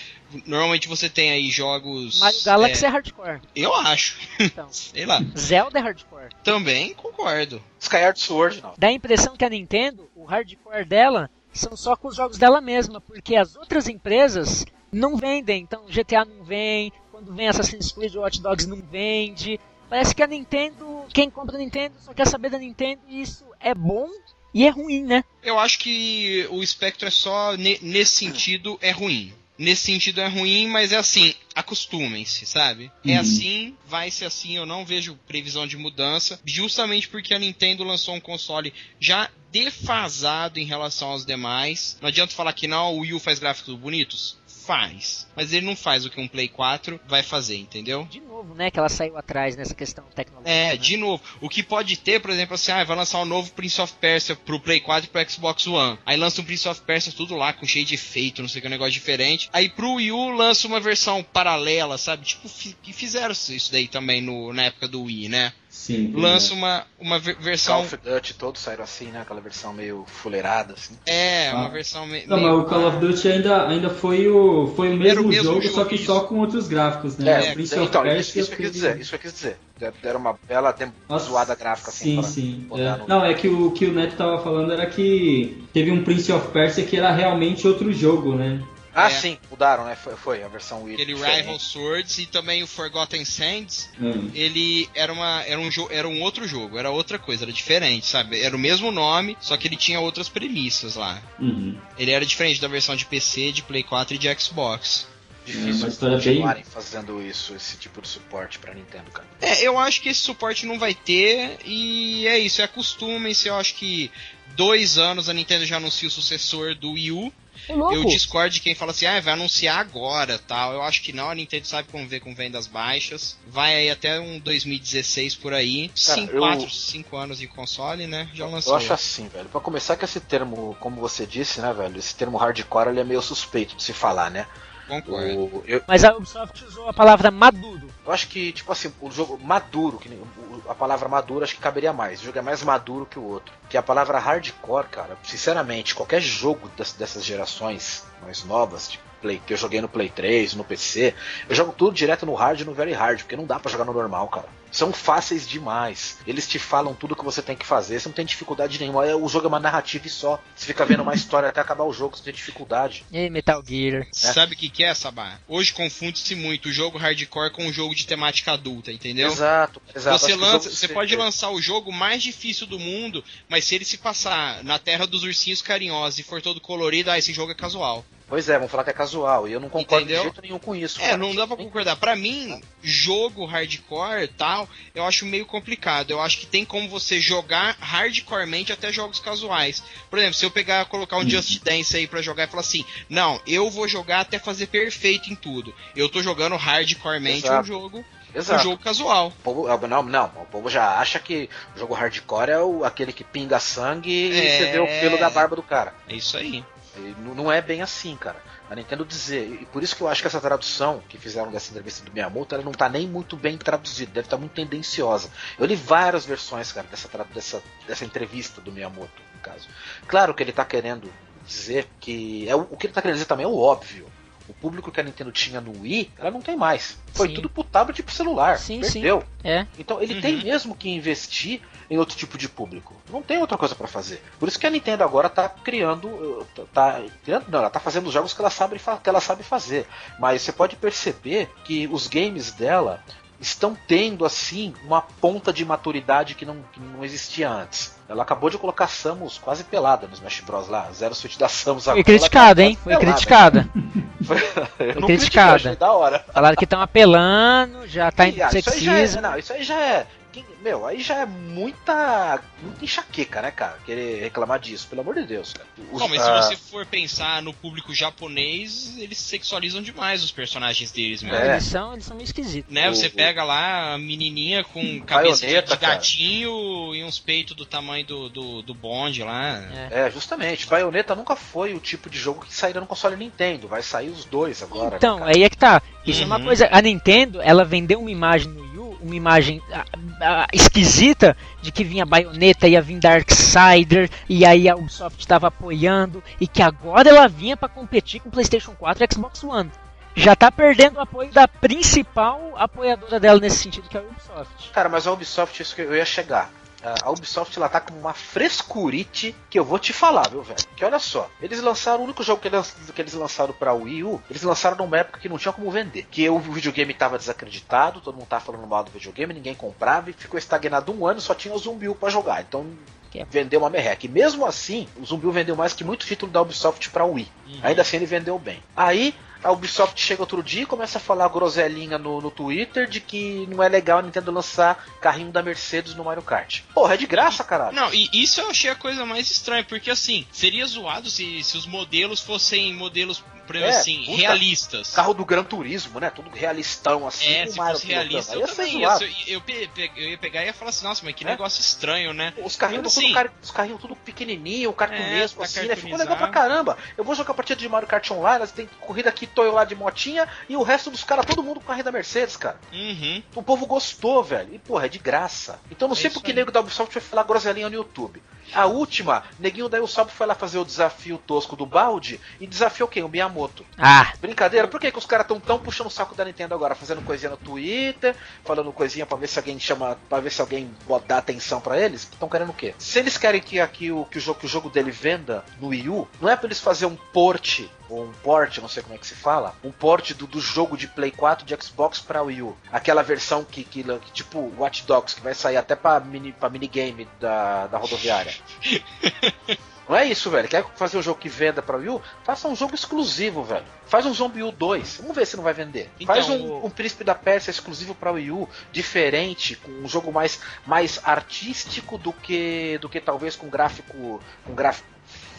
Normalmente você tem aí jogos. Mario Galaxy é, é hardcore. eu acho, Então. (laughs) sei lá. Zelda é hardcore. Também concordo. Skyward Sword, não. Dá a impressão que a Nintendo, o hardcore dela, são só com os jogos dela mesma, porque as outras empresas não vendem. Então GTA não vem, quando vem Assassin's Creed, Watch Dogs não vende. Parece que a Nintendo, quem compra a Nintendo só quer saber da Nintendo e isso é bom e é ruim, né? Eu acho que o espectro é só nesse sentido é ruim. Nesse sentido é ruim, mas é assim, acostumem-se, sabe? É uhum. É assim, vai ser assim, eu não vejo previsão de mudança, justamente porque a Nintendo lançou um console já defasado em relação aos demais. Não adianta falar que não, o Wii U faz gráficos bonitos faz. Mas ele não faz o que um Play 4 vai fazer, entendeu? De novo, né? Que ela saiu atrás nessa questão tecnológica. É, né? de novo. O que pode ter, por exemplo, assim, ah, vai lançar um novo Prince of Persia pro Play 4 e pro Xbox One. Aí lança um Prince of Persia tudo lá, com cheio de efeito, não sei o que, um negócio diferente. Aí pro Wii U lança uma versão paralela, sabe? Tipo, que fizeram isso daí também no, na época do Wii, né? Sim. Lança uma, uma versão. Call of Duty todos saíram assim, né? Aquela versão meio fuleirada, assim. É, ah. uma versão me... Não, meio. mas o Call of Duty ainda, ainda foi o, foi o mesmo, o mesmo jogo, jogo, só que isso. só com outros gráficos, né? É, é Prince então, isso, isso que eu quis dizer, isso que eu quis dizer. Deram uma bela Nossa, zoada gráfica assim. Sim, sim. É. No... Não, é que o que o Neto tava falando era que teve um Prince of Persia que era realmente outro jogo, né? Ah, é. sim, mudaram, né? Foi, foi a versão Wii. Aquele Rival Swords e também o Forgotten Sands, hum. ele era, uma, era, um era um outro jogo, era outra coisa, era diferente, sabe? Era o mesmo nome, só que ele tinha outras premissas lá. Uhum. Ele era diferente da versão de PC, de Play 4 e de Xbox. Difícil é, continuarem bem... fazendo isso, esse tipo de suporte pra Nintendo, cara. É, eu acho que esse suporte não vai ter, e é isso, é acostumem-se, eu acho que dois anos a Nintendo já anuncia o sucessor do Wii U, eu discordo de quem fala assim, ah, vai anunciar agora tal. Eu acho que não, a Nintendo sabe como ver com vendas baixas. Vai aí até um 2016 por aí. 4, 5 anos de console, né? Já lançou. Eu acho assim, velho. Pra começar que esse termo, como você disse, né, velho? Esse termo hardcore ele é meio suspeito de se falar, né? Concordo. eu... Mas a Ubisoft usou a palavra maduro. Eu acho que, tipo assim, o jogo maduro, que a palavra maduro acho que caberia mais. O jogo é mais maduro que o outro. Que a palavra hardcore, cara, sinceramente, qualquer jogo dessas gerações mais novas, tipo Play, que eu joguei no Play 3, no PC. Eu jogo tudo direto no hard e no very hard, porque não dá para jogar no normal, cara. São fáceis demais. Eles te falam tudo que você tem que fazer, você não tem dificuldade nenhuma. É, o jogo é uma narrativa e só. Você fica vendo uma história até acabar o jogo, você tem dificuldade. E Metal Gear. É. Sabe o que, que é, Sabá? Hoje confunde-se muito o jogo hardcore com o jogo de temática adulta, entendeu? Exato, exato. Você, lança, você pode lançar o jogo mais difícil do mundo, mas se ele se passar na terra dos ursinhos carinhosos e for todo colorido, ah, esse jogo é casual. Pois é, vão falar que é casual. E eu não concordo Entendeu? de jeito nenhum com isso. É, cara. não dá pra concordar. Pra mim, jogo hardcore tal, eu acho meio complicado. Eu acho que tem como você jogar hardcoremente até jogos casuais. Por exemplo, se eu pegar colocar um Just Dance aí pra jogar e falar assim, não, eu vou jogar até fazer perfeito em tudo. Eu tô jogando hardcoremente um jogo Exato. um jogo casual. O povo, é, não, não, o povo já acha que o jogo hardcore é o, aquele que pinga sangue é... e você vê o pelo da barba do cara. É isso aí. Não é bem assim, cara. A Nintendo dizer, e por isso que eu acho que essa tradução que fizeram dessa entrevista do Miyamoto, ela não tá nem muito bem traduzida, deve estar tá muito tendenciosa. Eu li várias versões, cara, dessa, dessa, dessa entrevista do Miyamoto, no caso. Claro que ele tá querendo dizer que. É, o que ele tá querendo dizer também é o óbvio. O público que a Nintendo tinha no Wii, ela não tem mais. Foi sim. tudo pro tablet e pro celular. Sim, Perdeu. Sim. É. Então ele uhum. tem mesmo que investir em outro tipo de público. Não tem outra coisa para fazer. Por isso que a Nintendo agora tá criando, tá criando, não, ela tá fazendo os jogos que ela sabe que ela sabe fazer. Mas você pode perceber que os games dela estão tendo assim uma ponta de maturidade que não, que não existia antes. Ela acabou de colocar Samus quase pelada no Smash Bros lá, Zero Switch da Samus agora. Foi criticada, hein? (laughs) Foi criticada. Foi, criticada. da hora. Falaram que estão apelando, já tá indo sexismo. Isso aí, é, não, isso aí já é meu, aí já é muita, muita enxaqueca, né, cara? Querer reclamar disso, pelo amor de Deus, cara. Os, Bom, mas se você for pensar no público japonês, eles sexualizam demais os personagens deles, mesmo. É. Eles, são, eles são meio esquisitos. Né, você pega lá a menininha com cabeça de gatinho cara. e uns peitos do tamanho do, do, do bonde lá. É. é, justamente. Bayonetta nunca foi o tipo de jogo que sairia no console Nintendo. Vai sair os dois agora. Né, então, né, aí é que tá. Isso uhum. é uma uhum. coisa. A Nintendo, ela vendeu uma imagem no uma imagem a, a, esquisita de que vinha Bayonetta, ia vir Darksider, e aí a Ubisoft estava apoiando, e que agora ela vinha para competir com PlayStation 4 e Xbox One. Já tá perdendo o apoio da principal apoiadora dela nesse sentido, que é a Ubisoft. Cara, mas a Ubisoft, isso que eu ia chegar. A Ubisoft ela tá com uma frescurite que eu vou te falar, viu, velho? Que olha só, eles lançaram o único jogo que eles, que eles lançaram pra Wii U, eles lançaram numa época que não tinha como vender. Que o videogame tava desacreditado, todo mundo tava falando mal do videogame, ninguém comprava e ficou estagnado um ano, só tinha o Zumbi U pra jogar. Então vendeu uma merreca. E mesmo assim, o Zumbi U vendeu mais que muito título da Ubisoft pra Wii. Uhum. Ainda assim ele vendeu bem. Aí a Ubisoft chega outro dia e começa a falar groselinha no, no Twitter de que não é legal a Nintendo lançar carrinho da Mercedes no Mario Kart. Porra, é de graça, caralho. Não, e isso eu achei a coisa mais estranha, porque assim, seria zoado se, se os modelos fossem modelos é, assim, puta, realistas. Carro do Gran Turismo, né? Tudo realistão, assim. É, se fosse realista, eu também ia, eu, eu, eu, ia pegar e ia falar assim, nossa, mas que é? negócio estranho, né? Os carrinhos, assim, tudo, os carrinhos tudo pequenininho, cartunesco, tá assim, né? Ficou legal pra caramba. Eu vou jogar a partida de Mario Kart Online, tem corrida aqui, tô eu lá de motinha, e o resto dos caras, todo mundo com carrinho da Mercedes, cara. Uhum. O povo gostou, velho. E, porra, é de graça. Então não é sei porque o nego da Ubisoft vai falar groselinha no YouTube. A última, neguinho da Usopp foi lá fazer o desafio tosco do balde e desafiou quem? O Miyamoto. Ah. Brincadeira? Por que, que os caras tão tão puxando o saco da Nintendo agora? Fazendo coisinha no Twitter, falando coisinha pra ver se alguém chama. para ver se alguém dá atenção para eles? Estão querendo o quê? Se eles querem que aqui o, que o, jogo, que o jogo dele venda no Wii U, não é pra eles fazer um port ou um port, não sei como é que se fala, um port do, do jogo de Play 4 de Xbox para Wii U. Aquela versão que, que, que, tipo Watch Dogs, que vai sair até pra, mini, pra minigame da, da rodoviária. (laughs) Não é isso, velho. Quer fazer um jogo que venda pra Wii U? Faça um jogo exclusivo, velho. Faz um Zombie U 2. Vamos ver se não vai vender. Então, Faz um, um, Príncipe da Pérsia exclusivo pra Wii U, diferente, com um jogo mais, mais artístico do que do que talvez com gráfico com gráfico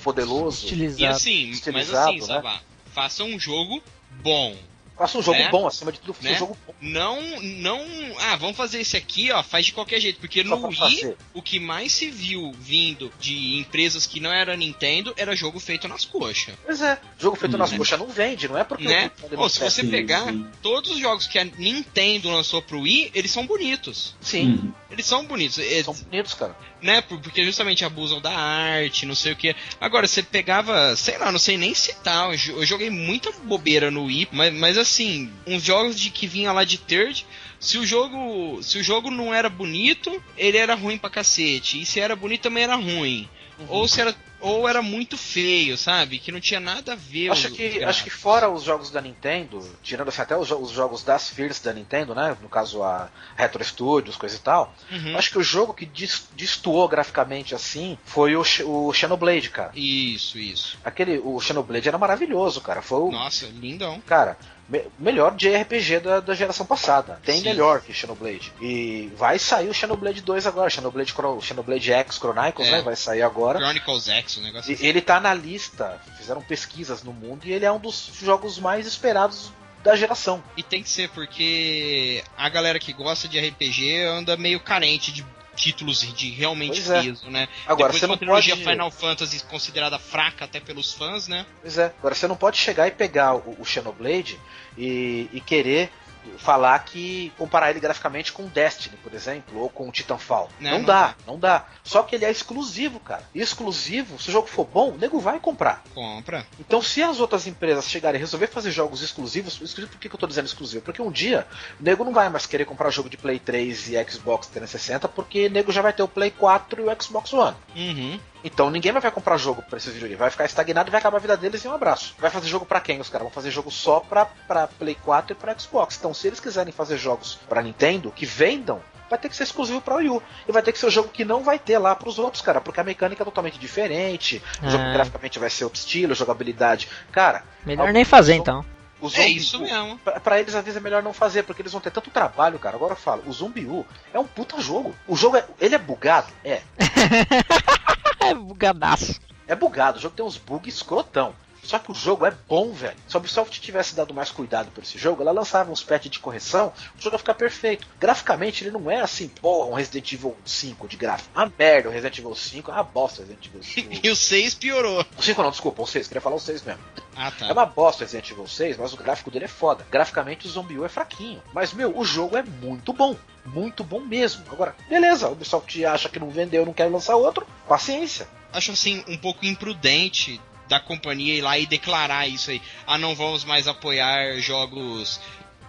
poderoso. Estilizado. E assim, estilizado, mas assim, né? Sabá, faça um jogo bom Faça um jogo né? bom, acima de tudo, faça né? um jogo bom. Não, não. Ah, vamos fazer esse aqui, ó, faz de qualquer jeito. Porque Só no Wii, fazer. o que mais se viu vindo de empresas que não era Nintendo era jogo feito nas coxas. Pois é, jogo feito hum. nas coxas não vende, não é porque. Né? Pô, se você pegar sim, sim. todos os jogos que a Nintendo lançou pro Wii, eles são bonitos. Sim. Hum. Eles são bonitos. Eles, são bonitos, cara. Né? Porque justamente abusam da arte, não sei o que. Agora, você pegava, sei lá, não sei nem citar. Eu joguei muita bobeira no Wii, mas, mas assim, uns jogos de que vinha lá de third. Se o jogo, se o jogo não era bonito, ele era ruim pra cacete. E se era bonito também era ruim. Uhum. Ou se era ou era muito feio, sabe? Que não tinha nada a ver. Acho que, acho que fora os jogos da Nintendo, tirando assim, até os, os, jogos das Fears da Nintendo, né? No caso a Retro Studios, coisa e tal. Uhum. Acho que o jogo que destoou graficamente assim foi o, o Xenoblade, cara. Isso, isso. Aquele, o Xenoblade era maravilhoso, cara. Foi o, Nossa, lindão. Cara, me, melhor JRPG da, da geração passada. Tem Sim. melhor que Xenoblade. E vai sair o Xenoblade 2 agora, Xenoblade, Xenoblade X Chronicles, é. né? Vai sair agora. Chronicles X, o negócio. E, assim. Ele tá na lista, fizeram pesquisas no mundo e ele é um dos jogos mais esperados da geração. E tem que ser, porque a galera que gosta de RPG anda meio carente de títulos de realmente pois é. peso, é. né? Agora, Depois você não trilogia pode... Final Fantasy considerada fraca até pelos fãs, né? Pois é. Agora você não pode chegar e pegar o, o Xenoblade e, e querer falar que comparar ele graficamente com Destiny, por exemplo, ou com Titanfall. Não, não, não dá, dá, não dá. Só que ele é exclusivo, cara. E exclusivo, se o jogo for bom, o nego vai comprar. Compra. Então, se as outras empresas chegarem e resolver fazer jogos exclusivos, exclusivo por que, que eu tô dizendo exclusivo? Porque um dia o nego não vai mais querer comprar jogo de Play 3 e Xbox 360, porque o nego já vai ter o Play 4 e o Xbox One. Uhum. Então ninguém vai comprar jogo pra esses videogames. Vai ficar estagnado e vai acabar a vida deles em um abraço. Vai fazer jogo para quem? Os caras vão fazer jogo só pra, pra Play 4 e pra Xbox. Então se eles quiserem fazer jogos pra Nintendo, que vendam, vai ter que ser exclusivo para o Wii U. E vai ter que ser o um jogo que não vai ter lá para os outros, cara, porque a mecânica é totalmente diferente, o jogo ah. graficamente vai ser outro estilo, jogabilidade. Cara. Melhor nem fazer então. O Zumbi é isso mesmo. Pra, pra, eles, às vezes, é melhor não fazer, porque eles vão ter tanto trabalho, cara. Agora eu falo, o Zumbi U é um puta jogo. O jogo é. Ele é bugado? É. (laughs) é bugadaço. É bugado, o jogo tem uns bugs escrotão. Só que o jogo é bom, velho. Se a Ubisoft tivesse dado mais cuidado por esse jogo, ela lançava uns patches de correção, o jogo ia ficar perfeito. Graficamente, ele não é assim, porra, um Resident Evil 5 de gráfico. Uma merda, o Resident Evil 5 é uma bosta o Resident Evil 5. (laughs) e o 6 piorou. O 5 não, desculpa, o 6, queria falar o 6 mesmo. Ah, tá. É uma bosta o Resident Evil 6, mas o gráfico dele é foda. Graficamente, o Zombie U é fraquinho. Mas, meu, o jogo é muito bom. Muito bom mesmo. Agora, beleza, a Ubisoft acha que não vendeu, não quer lançar outro, paciência. Acho assim, um pouco imprudente da companhia ir lá e declarar isso aí. Ah, não vamos mais apoiar jogos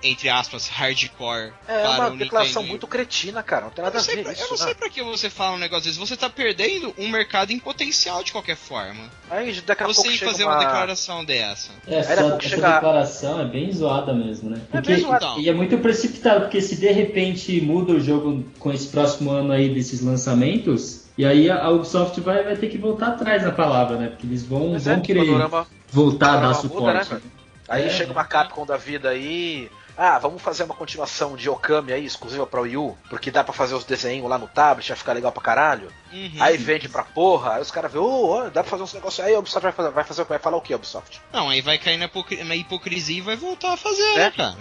entre aspas, hardcore. É para uma o declaração Nintendo. muito cretina, cara. Não tem Eu nada não, a sei ver pra, isso, eu não né? sei pra que você fala um negócio desse. Você tá perdendo um mercado em potencial de qualquer forma. Aí daqui a Você pouco fazer uma... uma declaração dessa. É, essa, essa declaração é bem zoada mesmo, né? É Porque, bem zoada. Então. E é muito precipitado, porque se de repente muda o jogo com esse próximo ano aí desses lançamentos, e aí a Ubisoft vai, vai ter que voltar atrás na palavra, né? Porque eles vão, Mas vão é, querer panorama- voltar a dar muda, né, suporte. velho? Aí É. chega uma Capcom da vida aí. Ah, vamos fazer uma continuação de Okami aí, exclusiva pra Wii U, porque dá pra fazer os desenhos lá no tablet, vai ficar legal pra caralho. Uhum. Aí vende pra porra, aí os caras vê, ô, ó, dá pra fazer uns negócios aí, a Ubisoft vai fazer, vai fazer, vai falar o que, Ubisoft? Não, aí vai cair na, hipocri- na hipocrisia e vai voltar a fazer, É. né, cara?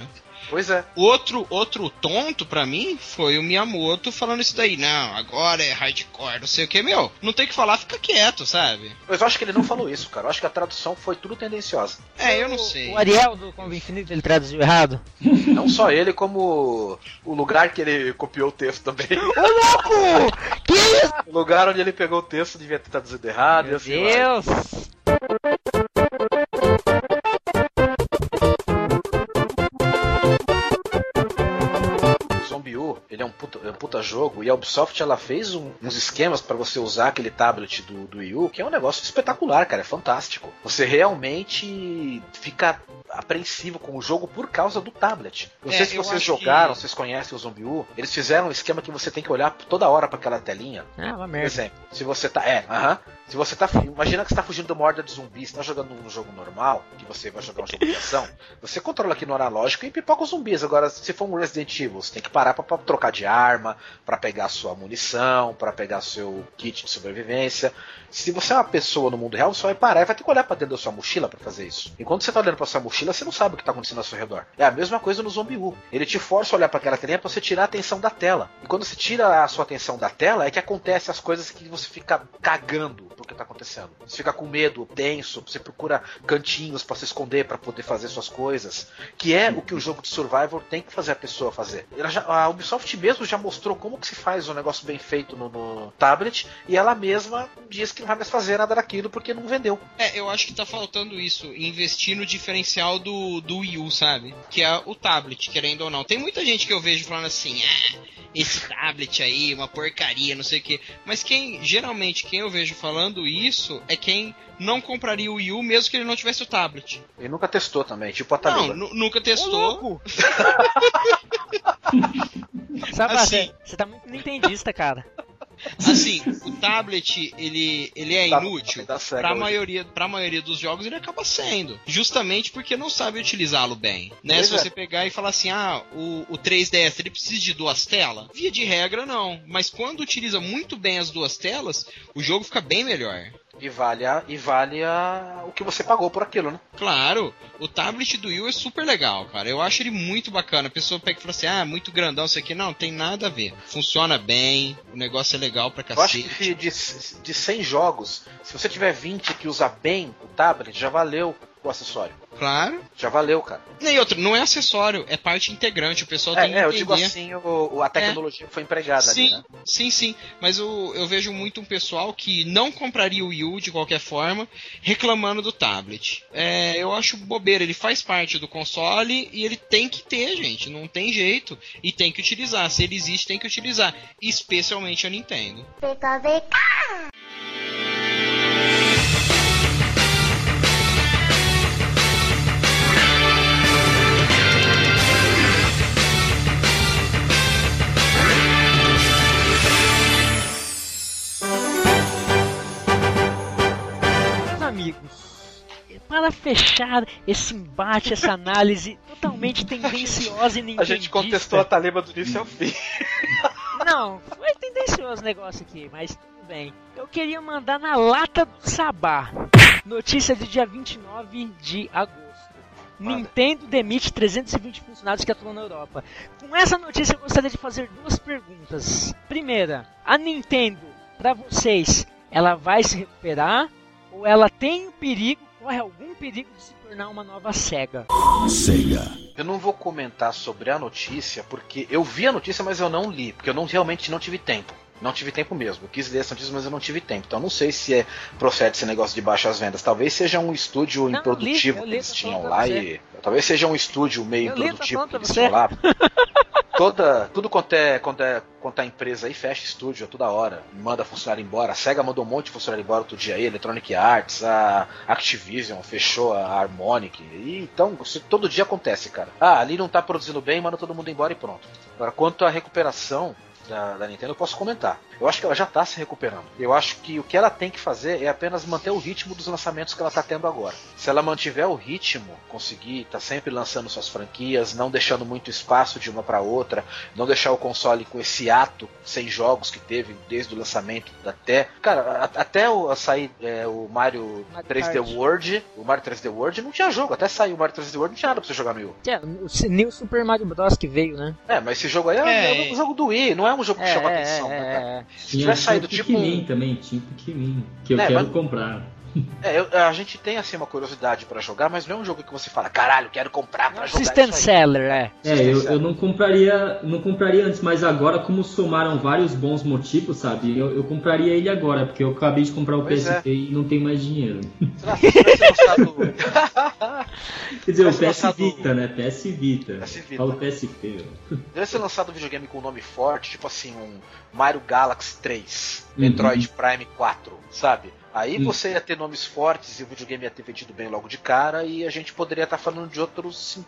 Pois é. Outro, outro tonto pra mim foi o Miyamoto falando isso daí. Não, agora é hardcore, não sei o que. Meu, não tem o que falar, fica quieto, sabe? Mas eu acho que ele não falou isso, cara. Eu acho que a tradução foi tudo tendenciosa. É, eu não sei. O Ariel do Combo Infinito ele traduziu errado. (laughs) Não só ele, como o lugar que ele copiou o texto também. Ô louco! (laughs) Que isso? o lugar onde ele pegou o texto devia ter traduzido errado. e Meu assim. Deus! Zombie puta, é jogo e a Ubisoft ela fez um- uns esquemas pra você usar aquele tablet do, do Wii U, que é um negócio espetacular, cara, é fantástico. Você realmente fica apreensivo com o jogo por causa do tablet. Não É, sei se vocês jogaram, que- vocês conhecem o Zombie U, eles fizeram um esquema que você tem que olhar toda hora pra aquela telinha. Ah, uma Por merda. exemplo, se você tá. É, aham. Se você tá. Imagina que você tá fugindo de uma horda de zumbis, você tá jogando um jogo normal, que você vai jogar um jogo de ação, você controla aqui no analógico e pipoca os zumbis. Agora, se for um Resident Evil, você tem que parar pra trocar de arma, pra pegar sua munição, pra pegar seu kit de sobrevivência. Se você é uma pessoa no mundo real, você vai parar e vai ter que olhar pra dentro da sua mochila pra fazer isso. Enquanto você tá olhando pra sua mochila, você não sabe o que tá acontecendo ao seu redor. É a mesma coisa no Zombie U. Ele te força a olhar pra aquela telinha pra você tirar a atenção da tela. E quando você tira a sua atenção da tela, é que acontece as coisas que você fica cagando pro que tá acontecendo. Você fica com medo, tenso, você procura cantinhos pra se esconder pra poder fazer suas coisas, que é o que o jogo de survival tem que fazer a pessoa fazer. Já- a Ubisoft mesmo já mostrou como que se faz um negócio bem feito no, no tablet e ela mesma diz que não vai mais fazer nada daquilo porque não vendeu. É, eu acho que tá faltando isso, investir no diferencial do, do Wii U, sabe? Que é o tablet, querendo ou não. Tem muita gente que eu vejo falando assim, ah, esse tablet aí, uma porcaria, não sei o que. Mas quem, geralmente, quem eu vejo falando isso é quem não compraria o Wii U mesmo que ele não tivesse o tablet. E nunca testou também, tipo a Não, Taluba. nu- nunca testou. (laughs) Sabe, Assim. você, você tá muito nintendista, cara. Assim, o tablet, ele, ele é inútil. Pra hoje. maioria, pra maioria dos jogos ele acaba sendo. Justamente porque não sabe utilizá-lo bem. Né? Pois Se é. você pegar e falar assim, ah, o, o 3DS ele precisa de duas telas? Via de regra, não. Mas quando utiliza muito bem as duas telas, o jogo fica bem melhor. E vale, a, e vale a, o que você pagou por aquilo, né? Claro, o tablet do Wii é super legal, cara. Eu acho ele muito bacana. A pessoa pega e fala assim, ah, muito grandão isso aqui. Não, tem nada a ver. Funciona bem, o negócio é legal pra Eu acho cacete. que de, de 100 jogos, se você tiver 20 que usa bem o tablet, já valeu o acessório. Claro. Já valeu, cara. E outra, não é acessório, é parte integrante. O pessoal tem que É, é, eu entender. digo assim, o, o- a tecnologia que foi empregada Sim, ali, né? sim, sim. Mas eu, eu vejo muito um pessoal que não compraria o Wii U de qualquer forma, reclamando do tablet. É, eu acho bobeira, ele faz parte do console e ele tem que ter, gente. Não tem jeito. E tem que utilizar. Se ele existe, tem que utilizar. Especialmente a Nintendo. Meus amigos, para fechar esse embate, essa análise totalmente (laughs) tendenciosa e A nintendista... gente contestou a Taleba do início ao fim. (laughs) Não, foi tendencioso o negócio aqui, mas tudo bem. Eu queria mandar na lata do Sabá. Notícia do dia 29 de agosto. Manda. Nintendo demite 320 funcionários que atuam na Europa. Com essa notícia eu gostaria de fazer duas perguntas. Primeira, a Nintendo, para vocês, ela vai se recuperar ou ela tem um perigo, corre algum perigo de se tornar uma nova SEGA? Eu não vou comentar sobre a notícia, porque eu vi a notícia, mas eu não li, porque eu não realmente não tive tempo. Não tive tempo mesmo. Eu quis ler essa notícia, mas eu não tive tempo. Então não sei se é procede esse negócio de baixas vendas. Talvez seja um estúdio Não, improdutivo li, li, que eles tô tinham lá e. Talvez seja um estúdio meio Eu tô improdutivo que eles tinham lá. Toda, tudo quanto é, quanto é quanto a empresa aí fecha estúdio a toda hora, manda funcionário embora. A SEGA mandou um monte de funcionário embora outro dia aí, Electronic Arts, a Activision fechou a Harmonic. E, então, isso todo dia acontece, cara. Ah, ali não tá produzindo bem, manda todo mundo embora e pronto. Agora, quanto à recuperação da, da Nintendo, eu posso comentar. Eu acho que ela já tá se recuperando. Eu acho que o que ela tem que fazer é apenas manter o ritmo dos lançamentos que ela tá tendo agora. Se ela mantiver o ritmo, conseguir tá sempre lançando suas franquias, não deixando muito espaço de uma para outra, não deixar o console com esse ato sem jogos que teve desde o lançamento até. Cara, a- até o, a sair é, o Mario Mario 3D Kart. World, o Mario 3D World não tinha jogo. Até sair o Mario 3D World não tinha nada pra você jogar no Wii. É, o New Super Mario Bros. que veio, né? É, mas esse jogo aí é, É. é um jogo do Wii, não é um jogo que chama atenção. né, cara? é, é. Se tivesse saído tipo Pikmin também, tinha Pikmin, que eu É, quero mas- comprar. É, eu- a gente tem assim uma curiosidade pra jogar, mas não é um jogo que você fala, caralho, quero comprar pra jogar System isso aí. Seller, é. É, eu, eu não compraria, não compraria antes, mas agora como somaram vários bons motivos, sabe? Eu, eu compraria ele agora, porque eu acabei de comprar o Pois PSP e não tenho mais dinheiro. Será que se tivesse lançado... (laughs) Quer dizer, o PS lançado- Vita, né? PS Vita. PS Vita. Fala PSP. (laughs) Deve ser lançado um videogame com um nome forte, tipo assim, um Mario Galaxy 3, Uhum. Metroid Prime 4, sabe? Aí Uhum. você ia ter nomes fortes e o videogame ia ter vendido bem logo de cara e a gente poderia estar falando de outros,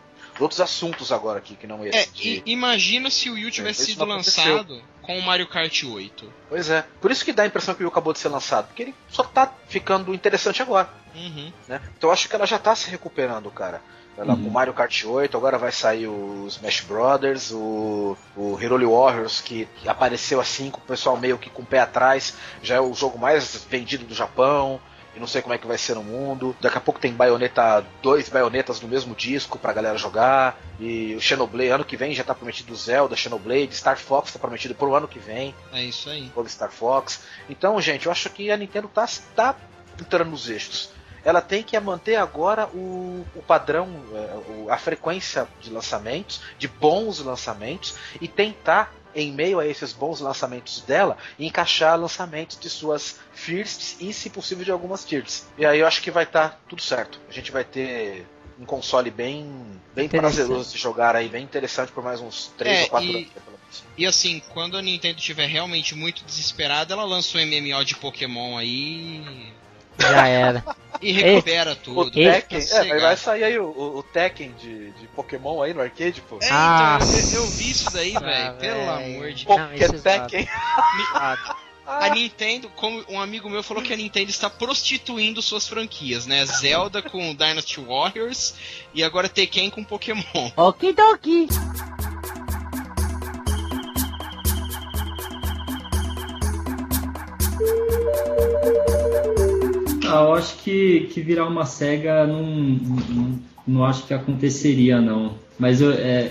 outros assuntos agora aqui, que não esse. É, de- imagina se o Wii U tivesse isso sido lançado com o Mario Kart 8. Pois é. Por isso que dá a impressão que o Wii acabou de ser lançado, porque ele só tá ficando interessante agora. Uhum. né? Então eu acho que ela já tá se recuperando, cara. Ela Uhum. com Mario Kart 8, agora vai sair o Smash Brothers, o, o Hyrule Warriors, que apareceu assim com o pessoal meio que com o pé atrás, já é o jogo mais vendido do Japão. E não sei como é que vai ser no mundo. Daqui a pouco tem baioneta, dois baionetas no mesmo disco pra galera jogar. E o Xenoblade, ano que vem já tá prometido o Zelda, Xenoblade, Star Fox tá prometido pro ano que vem É isso aí. jogo Star Fox. Então, gente, eu acho que a Nintendo tá, tá entrando nos eixos. Ela tem que manter agora o, o padrão, é, o- a frequência de lançamentos, de bons lançamentos, e tentar, em meio a esses bons lançamentos dela, encaixar lançamentos de suas firsts e, se possível, de algumas tiers. E aí eu acho que vai estar tudo certo. A gente vai ter um console bem, bem prazeroso de jogar aí, bem interessante por mais uns 3 É, ou 4 e- anos. E assim, quando a Nintendo estiver realmente muito desesperada, ela lança um MMO de Pokémon aí Já era. e recupera tudo. O Tekken, Pra é, vai- sair aí o, o- o Tekken de, de Pokémon aí no arcade, pô. É, Ah, então, eu, eu vi isso daí, ah, velho. Pelo amor de Não, Poké. Tekken. (laughs) A Nintendo, como um amigo meu falou que a Nintendo está prostituindo suas franquias, né? Zelda com Dynasty Warriors e agora Tekken com Pokémon. Okidoki. Ah, eu acho que, que virar uma SEGA não, não, não acho que aconteceria, não. Mas eu, é,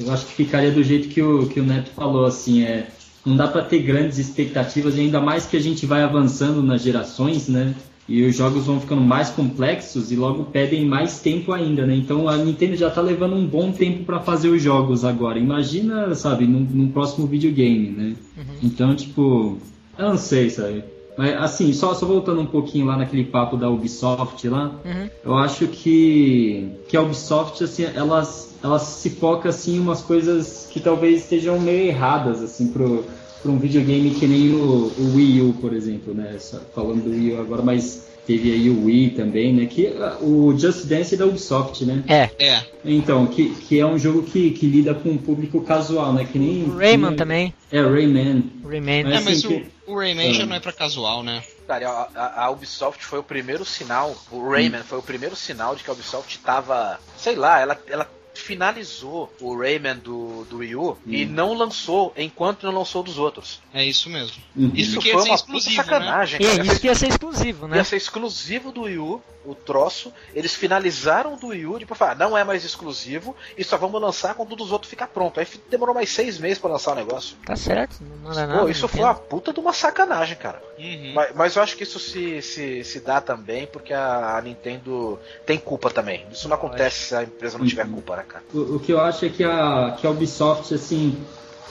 eu acho que ficaria do jeito que o, que o Neto falou, assim, é, não dá para ter grandes expectativas, ainda mais que a gente vai avançando nas gerações, né? E os jogos vão ficando mais complexos e logo pedem mais tempo ainda, né? Então a Nintendo já tá levando um bom tempo para fazer os jogos agora. Imagina, sabe, num, num próximo videogame, né? Então, tipo, eu não sei, sabe? Mas assim, só, só voltando um pouquinho lá naquele papo da Ubisoft lá, Uhum. eu acho que, que a Ubisoft, assim, elas, elas se foca assim, em umas coisas que talvez estejam meio erradas, assim, pro, pro um videogame que nem o, o Wii U, por exemplo, né? Só falando do Wii U agora, mas teve aí o Wii também, né? Que ah, o Just Dance é da Ubisoft, né? É. É, Então, que, que é um jogo que, que lida com um público casual, né? Que nem. O Rayman que também. É, Rayman. Rayman. Mas é mas assim, que- o, o Rayman já Ah. não é pra casual, né? Cara, a, a- Ubisoft foi o primeiro sinal, o Rayman foi o primeiro sinal de que a Ubisoft tava, sei lá, ela, ela finalizou o Rayman do, do Wii U e não lançou enquanto não lançou dos outros. É isso mesmo. Uhum. Isso Isso que ia foi ser uma exclusivo, né? sacanagem, cara. é isso que ia ser exclusivo, né? Ia ser exclusivo do Wii U, o troço. Eles finalizaram do Wii U, depois falaram, não é mais exclusivo e só vamos lançar quando o dos outros ficar pronto. Aí demorou mais seis meses pra lançar o negócio. Tá certo, não manda nada. Pô, isso foi uma puta de uma sacanagem, cara. Uhum. Mas, mas eu acho que isso se, se, se dá também porque a, a Nintendo tem culpa também. Isso não acontece se a empresa não tiver culpa, né, cara? O, o que eu acho é que a, que a Ubisoft, assim,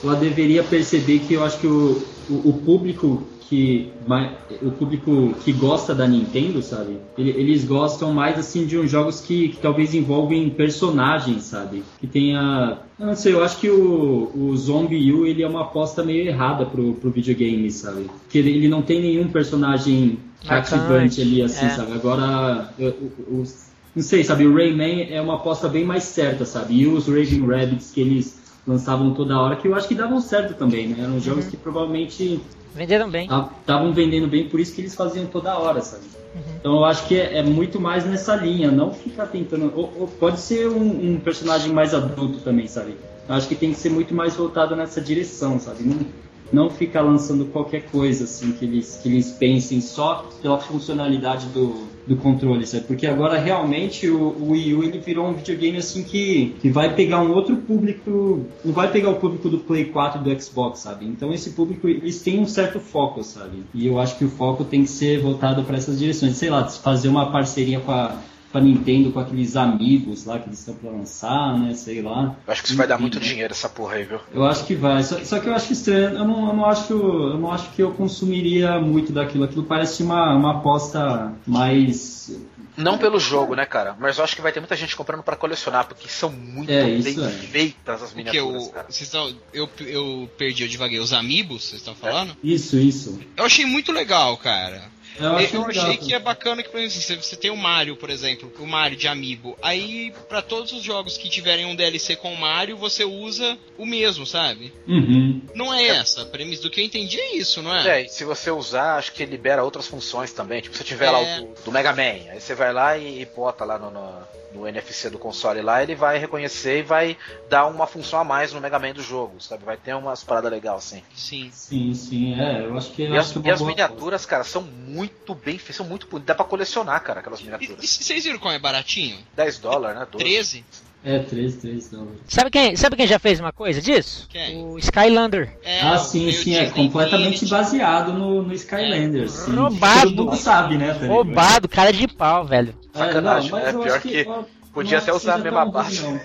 ela deveria perceber que eu acho que o, o, o público que o público que gosta da Nintendo, sabe? Eles gostam mais assim de uns jogos que, que talvez envolvem personagens, sabe? Que tenha, eu não sei, eu acho que o, o Zombie U ele é uma aposta meio errada pro, pro videogame, sabe? Que ele, ele não tem nenhum personagem cativante ali assim, é. sabe? Agora não sei, sabe? O Rayman é uma aposta bem mais certa, sabe? E os Raving Rabbits que eles lançavam toda hora, que eu acho que davam certo também, né? Eram jogos uhum. que provavelmente Venderam bem. Estavam vendendo bem, por isso que eles faziam toda hora, sabe? Uhum. Então eu acho que é, é, muito mais nessa linha, não ficar tentando. Ou, ou pode ser um, um, personagem mais adulto também, sabe? Eu acho que tem que ser muito mais voltado nessa direção, sabe? Não, não ficar lançando qualquer coisa, assim, que eles, que eles pensem só pela funcionalidade do, do controle, sabe? Porque agora realmente o, o Wii U ele virou um videogame assim que, que vai pegar um outro público, não vai pegar o público do Play 4 do Xbox, sabe? Então esse público eles têm um certo foco, sabe? E eu acho que o foco tem que ser voltado para essas direções, sei lá, fazer uma parceria com a pra Nintendo com aqueles amigos lá que eles estão pra lançar, né? Sei lá. Eu acho que isso vai dar muito dinheiro essa porra aí, viu? Eu acho que vai. Só, só que eu acho estranho. Eu não, eu não acho. Eu não acho que eu consumiria muito daquilo. Aquilo parece uma, uma aposta mais. Não pelo jogo, né, cara? Mas eu acho que vai ter muita gente comprando para colecionar, porque são muito é, bem é. feitas as miniaturas, eu, cara. Vocês estão, eu, eu perdi, eu divaguei. Os amigos, vocês estão falando? É. Isso, isso. Eu achei muito legal, cara. Eu, eu achei que é bacana que, por exemplo, você tem o Mario, por exemplo, o Mario de Amiibo. Aí, para todos os jogos que tiverem um DLC com o Mario, você usa o mesmo, sabe? Uhum. Não é essa. A premissa do que eu entendi é isso, não é? É, e se você usar, acho que libera outras funções também. Tipo, se tiver é... lá o do, do, Mega Man, aí você vai lá e, e bota lá no, no no NFC do console lá, ele vai reconhecer e vai dar uma função a mais no Mega Man do jogo, sabe? Vai ter umas paradas legais, assim. Sim. Sim, sim, é. Eu acho que. E, as, e as miniaturas, coisa. cara, são muito bem feitas, são muito Dá pra colecionar, cara, aquelas miniaturas. E, e vocês viram como é baratinho? 10 dólares, né? 12. 13? É, 3, 3 dólares. Sabe quem, sabe quem já fez uma coisa disso? Quem? O Skylander. É, ah, sim, sim, é completamente baseado no, no Skylander. É. Sim. Roubado. Todo mundo sabe, né? Tá Roubado, cara de pau, velho. Sacanagem, é, não, é pior que... que Podia até usar a mesma base. Não.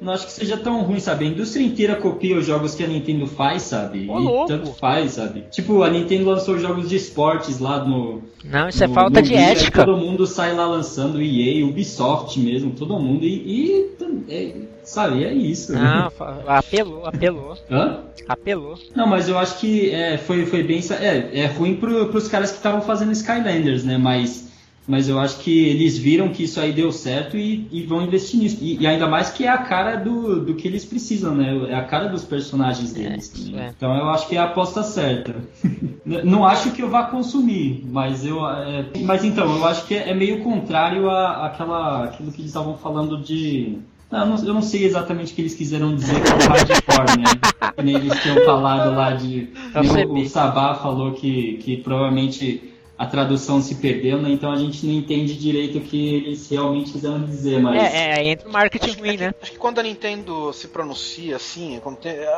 Não acho que seja tão ruim, sabe? A indústria inteira copia os jogos que a Nintendo faz, sabe? Ô, e louco. tanto faz, sabe? Tipo, a Nintendo lançou jogos de esportes lá no. Não, isso é no, é falta de ética. Todo mundo sai lá lançando EA, Ubisoft mesmo, todo mundo. E. e é, sabe, é isso. Não, apelou, apelou. (laughs) Hã? Apelou. Não, mas eu acho que é, foi, foi bem. É, é ruim pro, pros caras que estavam fazendo Skylanders, né? Mas mas eu acho que eles viram que isso aí deu certo e, e vão investir nisso. E, e, ainda mais que é a cara do, do que eles precisam, né? É a cara dos personagens deles. É, é. Então eu acho que é a aposta certa. (laughs) não acho que eu vá consumir, mas eu. É, mas então, eu acho que é, meio contrário a, àquela, aquilo que eles estavam falando de. Não, eu, não, sei exatamente o que eles quiseram dizer com o hardcore, né? Que nem eles tinham falado lá de. O, o Sabá falou que, que provavelmente a tradução se perdeu, né? Então a gente não entende direito o que eles realmente quiseram dizer, mas... É, é entra o marketing ruim, né? Acho que quando a Nintendo se pronuncia assim,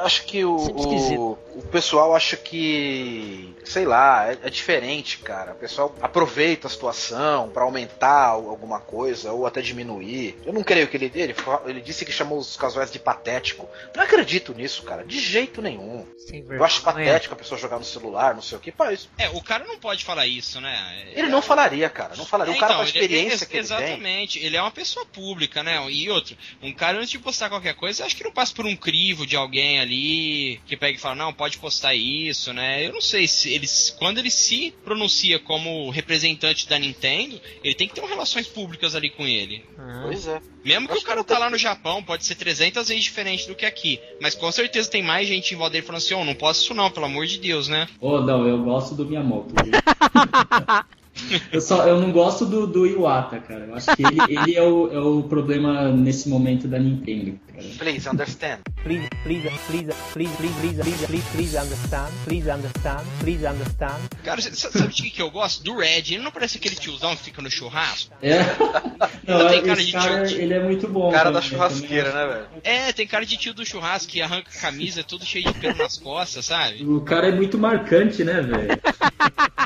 acho que o, o, o, pessoal acha que, sei lá, é, é, diferente, cara. O pessoal aproveita a situação para aumentar alguma coisa ou até diminuir. Eu não creio que ele, ele, ele disse que chamou os casuais de patético. Não acredito nisso, cara, de jeito nenhum. Eu acho patético a pessoa jogar no celular, não sei o que, pá, isso. É, o cara não pode falar isso isso, né? Ele não falaria, cara. Não falaria. É, o cara então, com a experiência ele, que ele Exatamente. Ele é uma pessoa pública, né? E outro, um cara antes de postar qualquer coisa, acho que não passa por um crivo de alguém ali que pega e fala, não, pode postar isso, né? Eu não sei se eles. Quando ele se pronuncia como representante da Nintendo, ele tem que ter uma relações públicas ali com ele. Ah. Pois é. Mesmo que o cara tá lá no Japão, pode ser 300 vezes diferente do que aqui. Mas com certeza tem mais gente em volta dele falando assim: oh, não posso isso não, pelo amor de Deus, né? Ô, oh, não, eu gosto do Miyamoto. (laughs) eu, só, eu não gosto do, do Iwata, cara. Eu acho que ele, ele é, o, é o problema nesse momento da Nintendo. Please understand. Please, please, please, please, please, please, please, please, please understand. Please understand. Please understand. Cara, sabe de que eu gosto? Do Red. Ele não parece aquele tiozão que fica no churrasco? É. Não, (laughs) tem cara de cara, tio. Ele é muito bom. Cara da churrasqueira, né, velho? É, tem cara de tio do churrasco que arranca a camisa, tudo cheio de pelo nas costas, sabe? O cara é muito marcante, né, velho?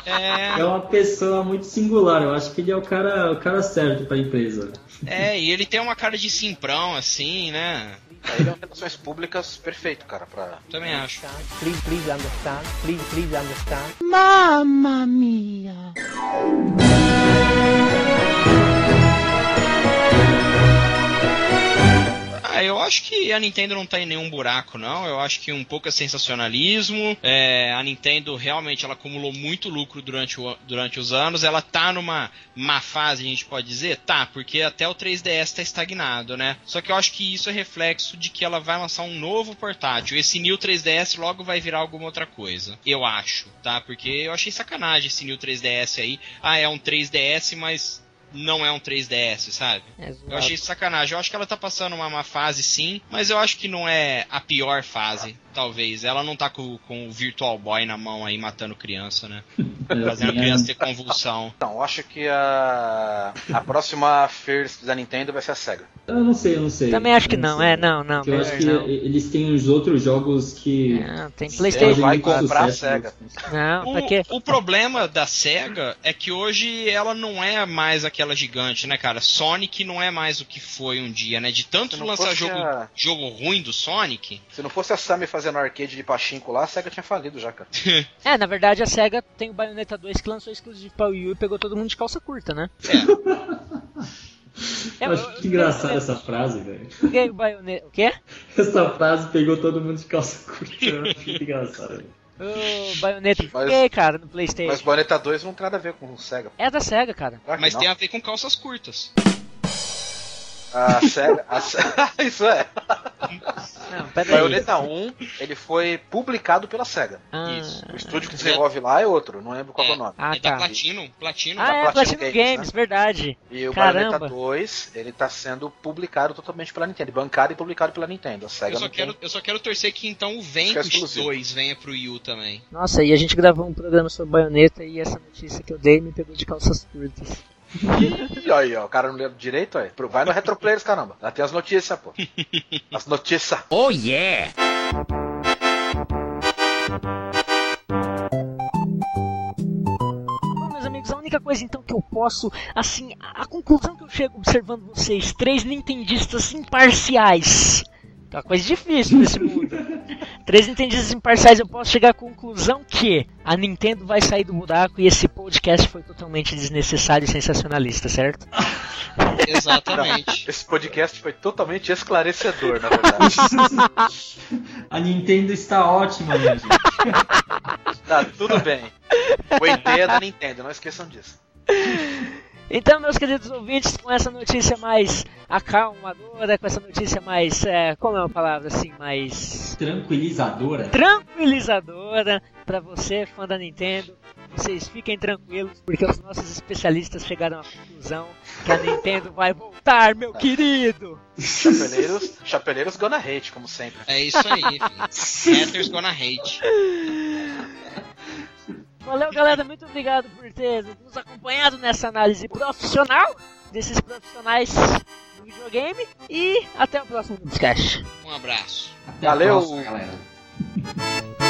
É... é uma pessoa muito singular. Eu acho que ele é o cara, o cara certo pra empresa. É, e ele tem uma cara de simprão, assim, né? Aí dá relações públicas perfeito, cara, pra. Também acho. Please, please understand. Please, please understand. Ah, eu acho que a Nintendo não tá em nenhum buraco, não. Eu acho que um pouco é sensacionalismo. É, a Nintendo realmente ela acumulou muito lucro durante, o- durante os anos. Ela tá numa má fase, a gente pode dizer? Tá, porque até o 3DS tá estagnado, né? Só que eu acho que isso é reflexo de que ela vai lançar um novo portátil. Esse New 3DS logo vai virar alguma outra coisa. Eu acho, tá? Porque eu achei sacanagem esse New 3DS aí. Ah, é um 3DS, mas não é um 3DS, sabe? É Eu achei sacanagem. Eu acho que ela tá passando uma má fase, sim, mas eu acho que não é a pior fase, talvez. Ela não tá com, com o Virtual Boy na mão aí matando criança, né? (laughs) Fazendo criança ter convulsão. Então, eu acho que a. A próxima First da Nintendo vai ser a SEGA. Eu não sei, eu não sei. Também acho que não, sei. é, não, não, Porque eu acho melhor que não. eles têm uns outros jogos que. Não, tem Ela Playstation. vai comprar a. SEGA. Não, pra O, quê? o problema da SEGA é que hoje ela não é mais aquela gigante, né, cara? Sonic não é mais o que foi um dia, né? De tanto não lançar jogo, a- jogo ruim do Sonic, Se não fosse a Sammy fazendo arcade de pachinko lá, a SEGA tinha falido já, cara. (laughs) É, na verdade a SEGA tem o Bayonetta 2 que lançou exclusivo pra Wii U e pegou todo mundo de calça curta, né? É, Eu acho que engraçada essa frase, velho. O Bayonetta... O quê? Essa frase pegou todo mundo de calça curta. Eu acho muito engraçado. velho. O Bayonetta Mas- cara, no Playstation. Mas Bayonetta 2 não tem nada a ver com o SEGA. É da SEGA, cara. Que mas não. tem a ver com calças curtas. A SEGA. a (laughs) Isso é. Não. Bayonetta 1, ele foi publicado pela SEGA. Ah, Isso. O estúdio que desenvolve lá é outro, não lembro qual é, o nome. Ah, é da tá. Platinum. Platinum. Ah, da é, Platinum Games, Games, né? verdade. E o Caramba. Bayonetta 2, ele tá sendo publicado totalmente pela Nintendo, bancado e publicado pela Nintendo. A SEGA Eu só, não quero, tem. eu só quero torcer que então o é Vanquish exclusivo. 2 venha pro Wii U também. Nossa, e a gente gravou um programa sobre Bayonetta e essa notícia que eu dei me pegou de calças curtas. E aí, ó, o cara não leu direito, aí. Vai no Retroplayers, caramba. Lá tem as notícias, pô. As notícias. (laughs) Bom, meus amigos, a única coisa então que eu posso, assim, a, a conclusão que eu chego observando vocês, três nintendistas imparciais. É uma coisa difícil nesse mundo. Três nintendistas imparciais, eu posso chegar à conclusão que a Nintendo vai sair do buraco e esse podcast foi totalmente desnecessário e sensacionalista, certo? (laughs) Exatamente. Esse podcast foi totalmente esclarecedor, na verdade. (laughs) A Nintendo está ótima, minha gente. tá, tudo bem. Foi ideia da Nintendo, não esqueçam disso. Então, meus queridos ouvintes, com essa notícia mais acalmadora, com essa notícia mais, é, como é uma palavra assim, mais Tranquilizadora. tranquilizadora para você, fã da Nintendo. Vocês fiquem tranquilos, porque os nossos especialistas chegaram à conclusão que a Nintendo vai voltar, meu querido! Chapeleiros, chapeleiros gonna hate, como sempre. É isso aí, filho. Haters gonna hate. (laughs) Valeu, galera, muito obrigado por ter nos acompanhado nessa análise profissional desses profissionais do videogame. E até o próximo podcast. Um abraço. Até a Valeu. próxima, galera.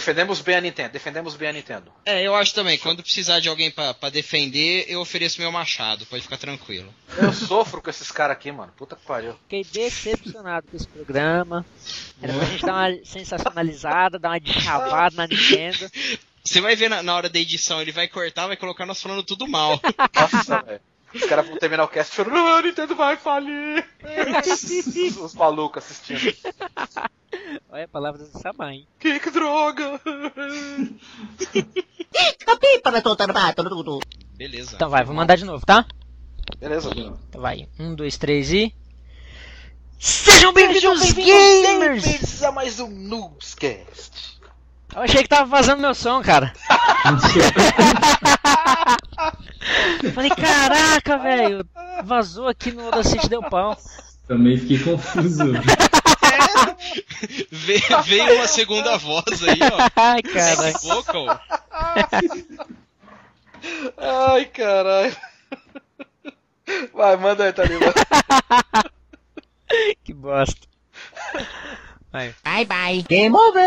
Defendemos bem a Nintendo, defendemos bem a Nintendo. É, eu acho também, quando precisar de alguém pra pra defender, eu ofereço meu machado, pode ficar tranquilo. Eu sofro com esses caras aqui, mano. Puta que pariu. Fiquei decepcionado com esse programa. Era pra gente dar uma sensacionalizada, dar uma deschavada na Nintendo. Você vai ver na, na hora da edição, ele vai cortar, vai colocar nós falando tudo mal. Nossa, velho. Os caras vão terminar o cast chorando, ah, a Nintendo vai falir. Os, (laughs) os malucos assistindo. Olha a palavra do Samar, hein? Que, que droga! Beleza. Então vai, vou mandar de novo, tá? Beleza. Então vai. Um, dois, três e. Sejam bem-vindos, gamers! Bem-vindos a mais um Noobscast. Eu achei que tava vazando meu som, cara. (laughs) Falei, caraca, velho. Vazou aqui no Audacity deu pau. Também fiquei confuso. (laughs) Ve- veio uma segunda voz aí, ó. Ai, cara. Vocal. Ai, Ai, caralho. Vai, manda aí, Taliba. (laughs) que bosta. Vai. Bye bye. Game over.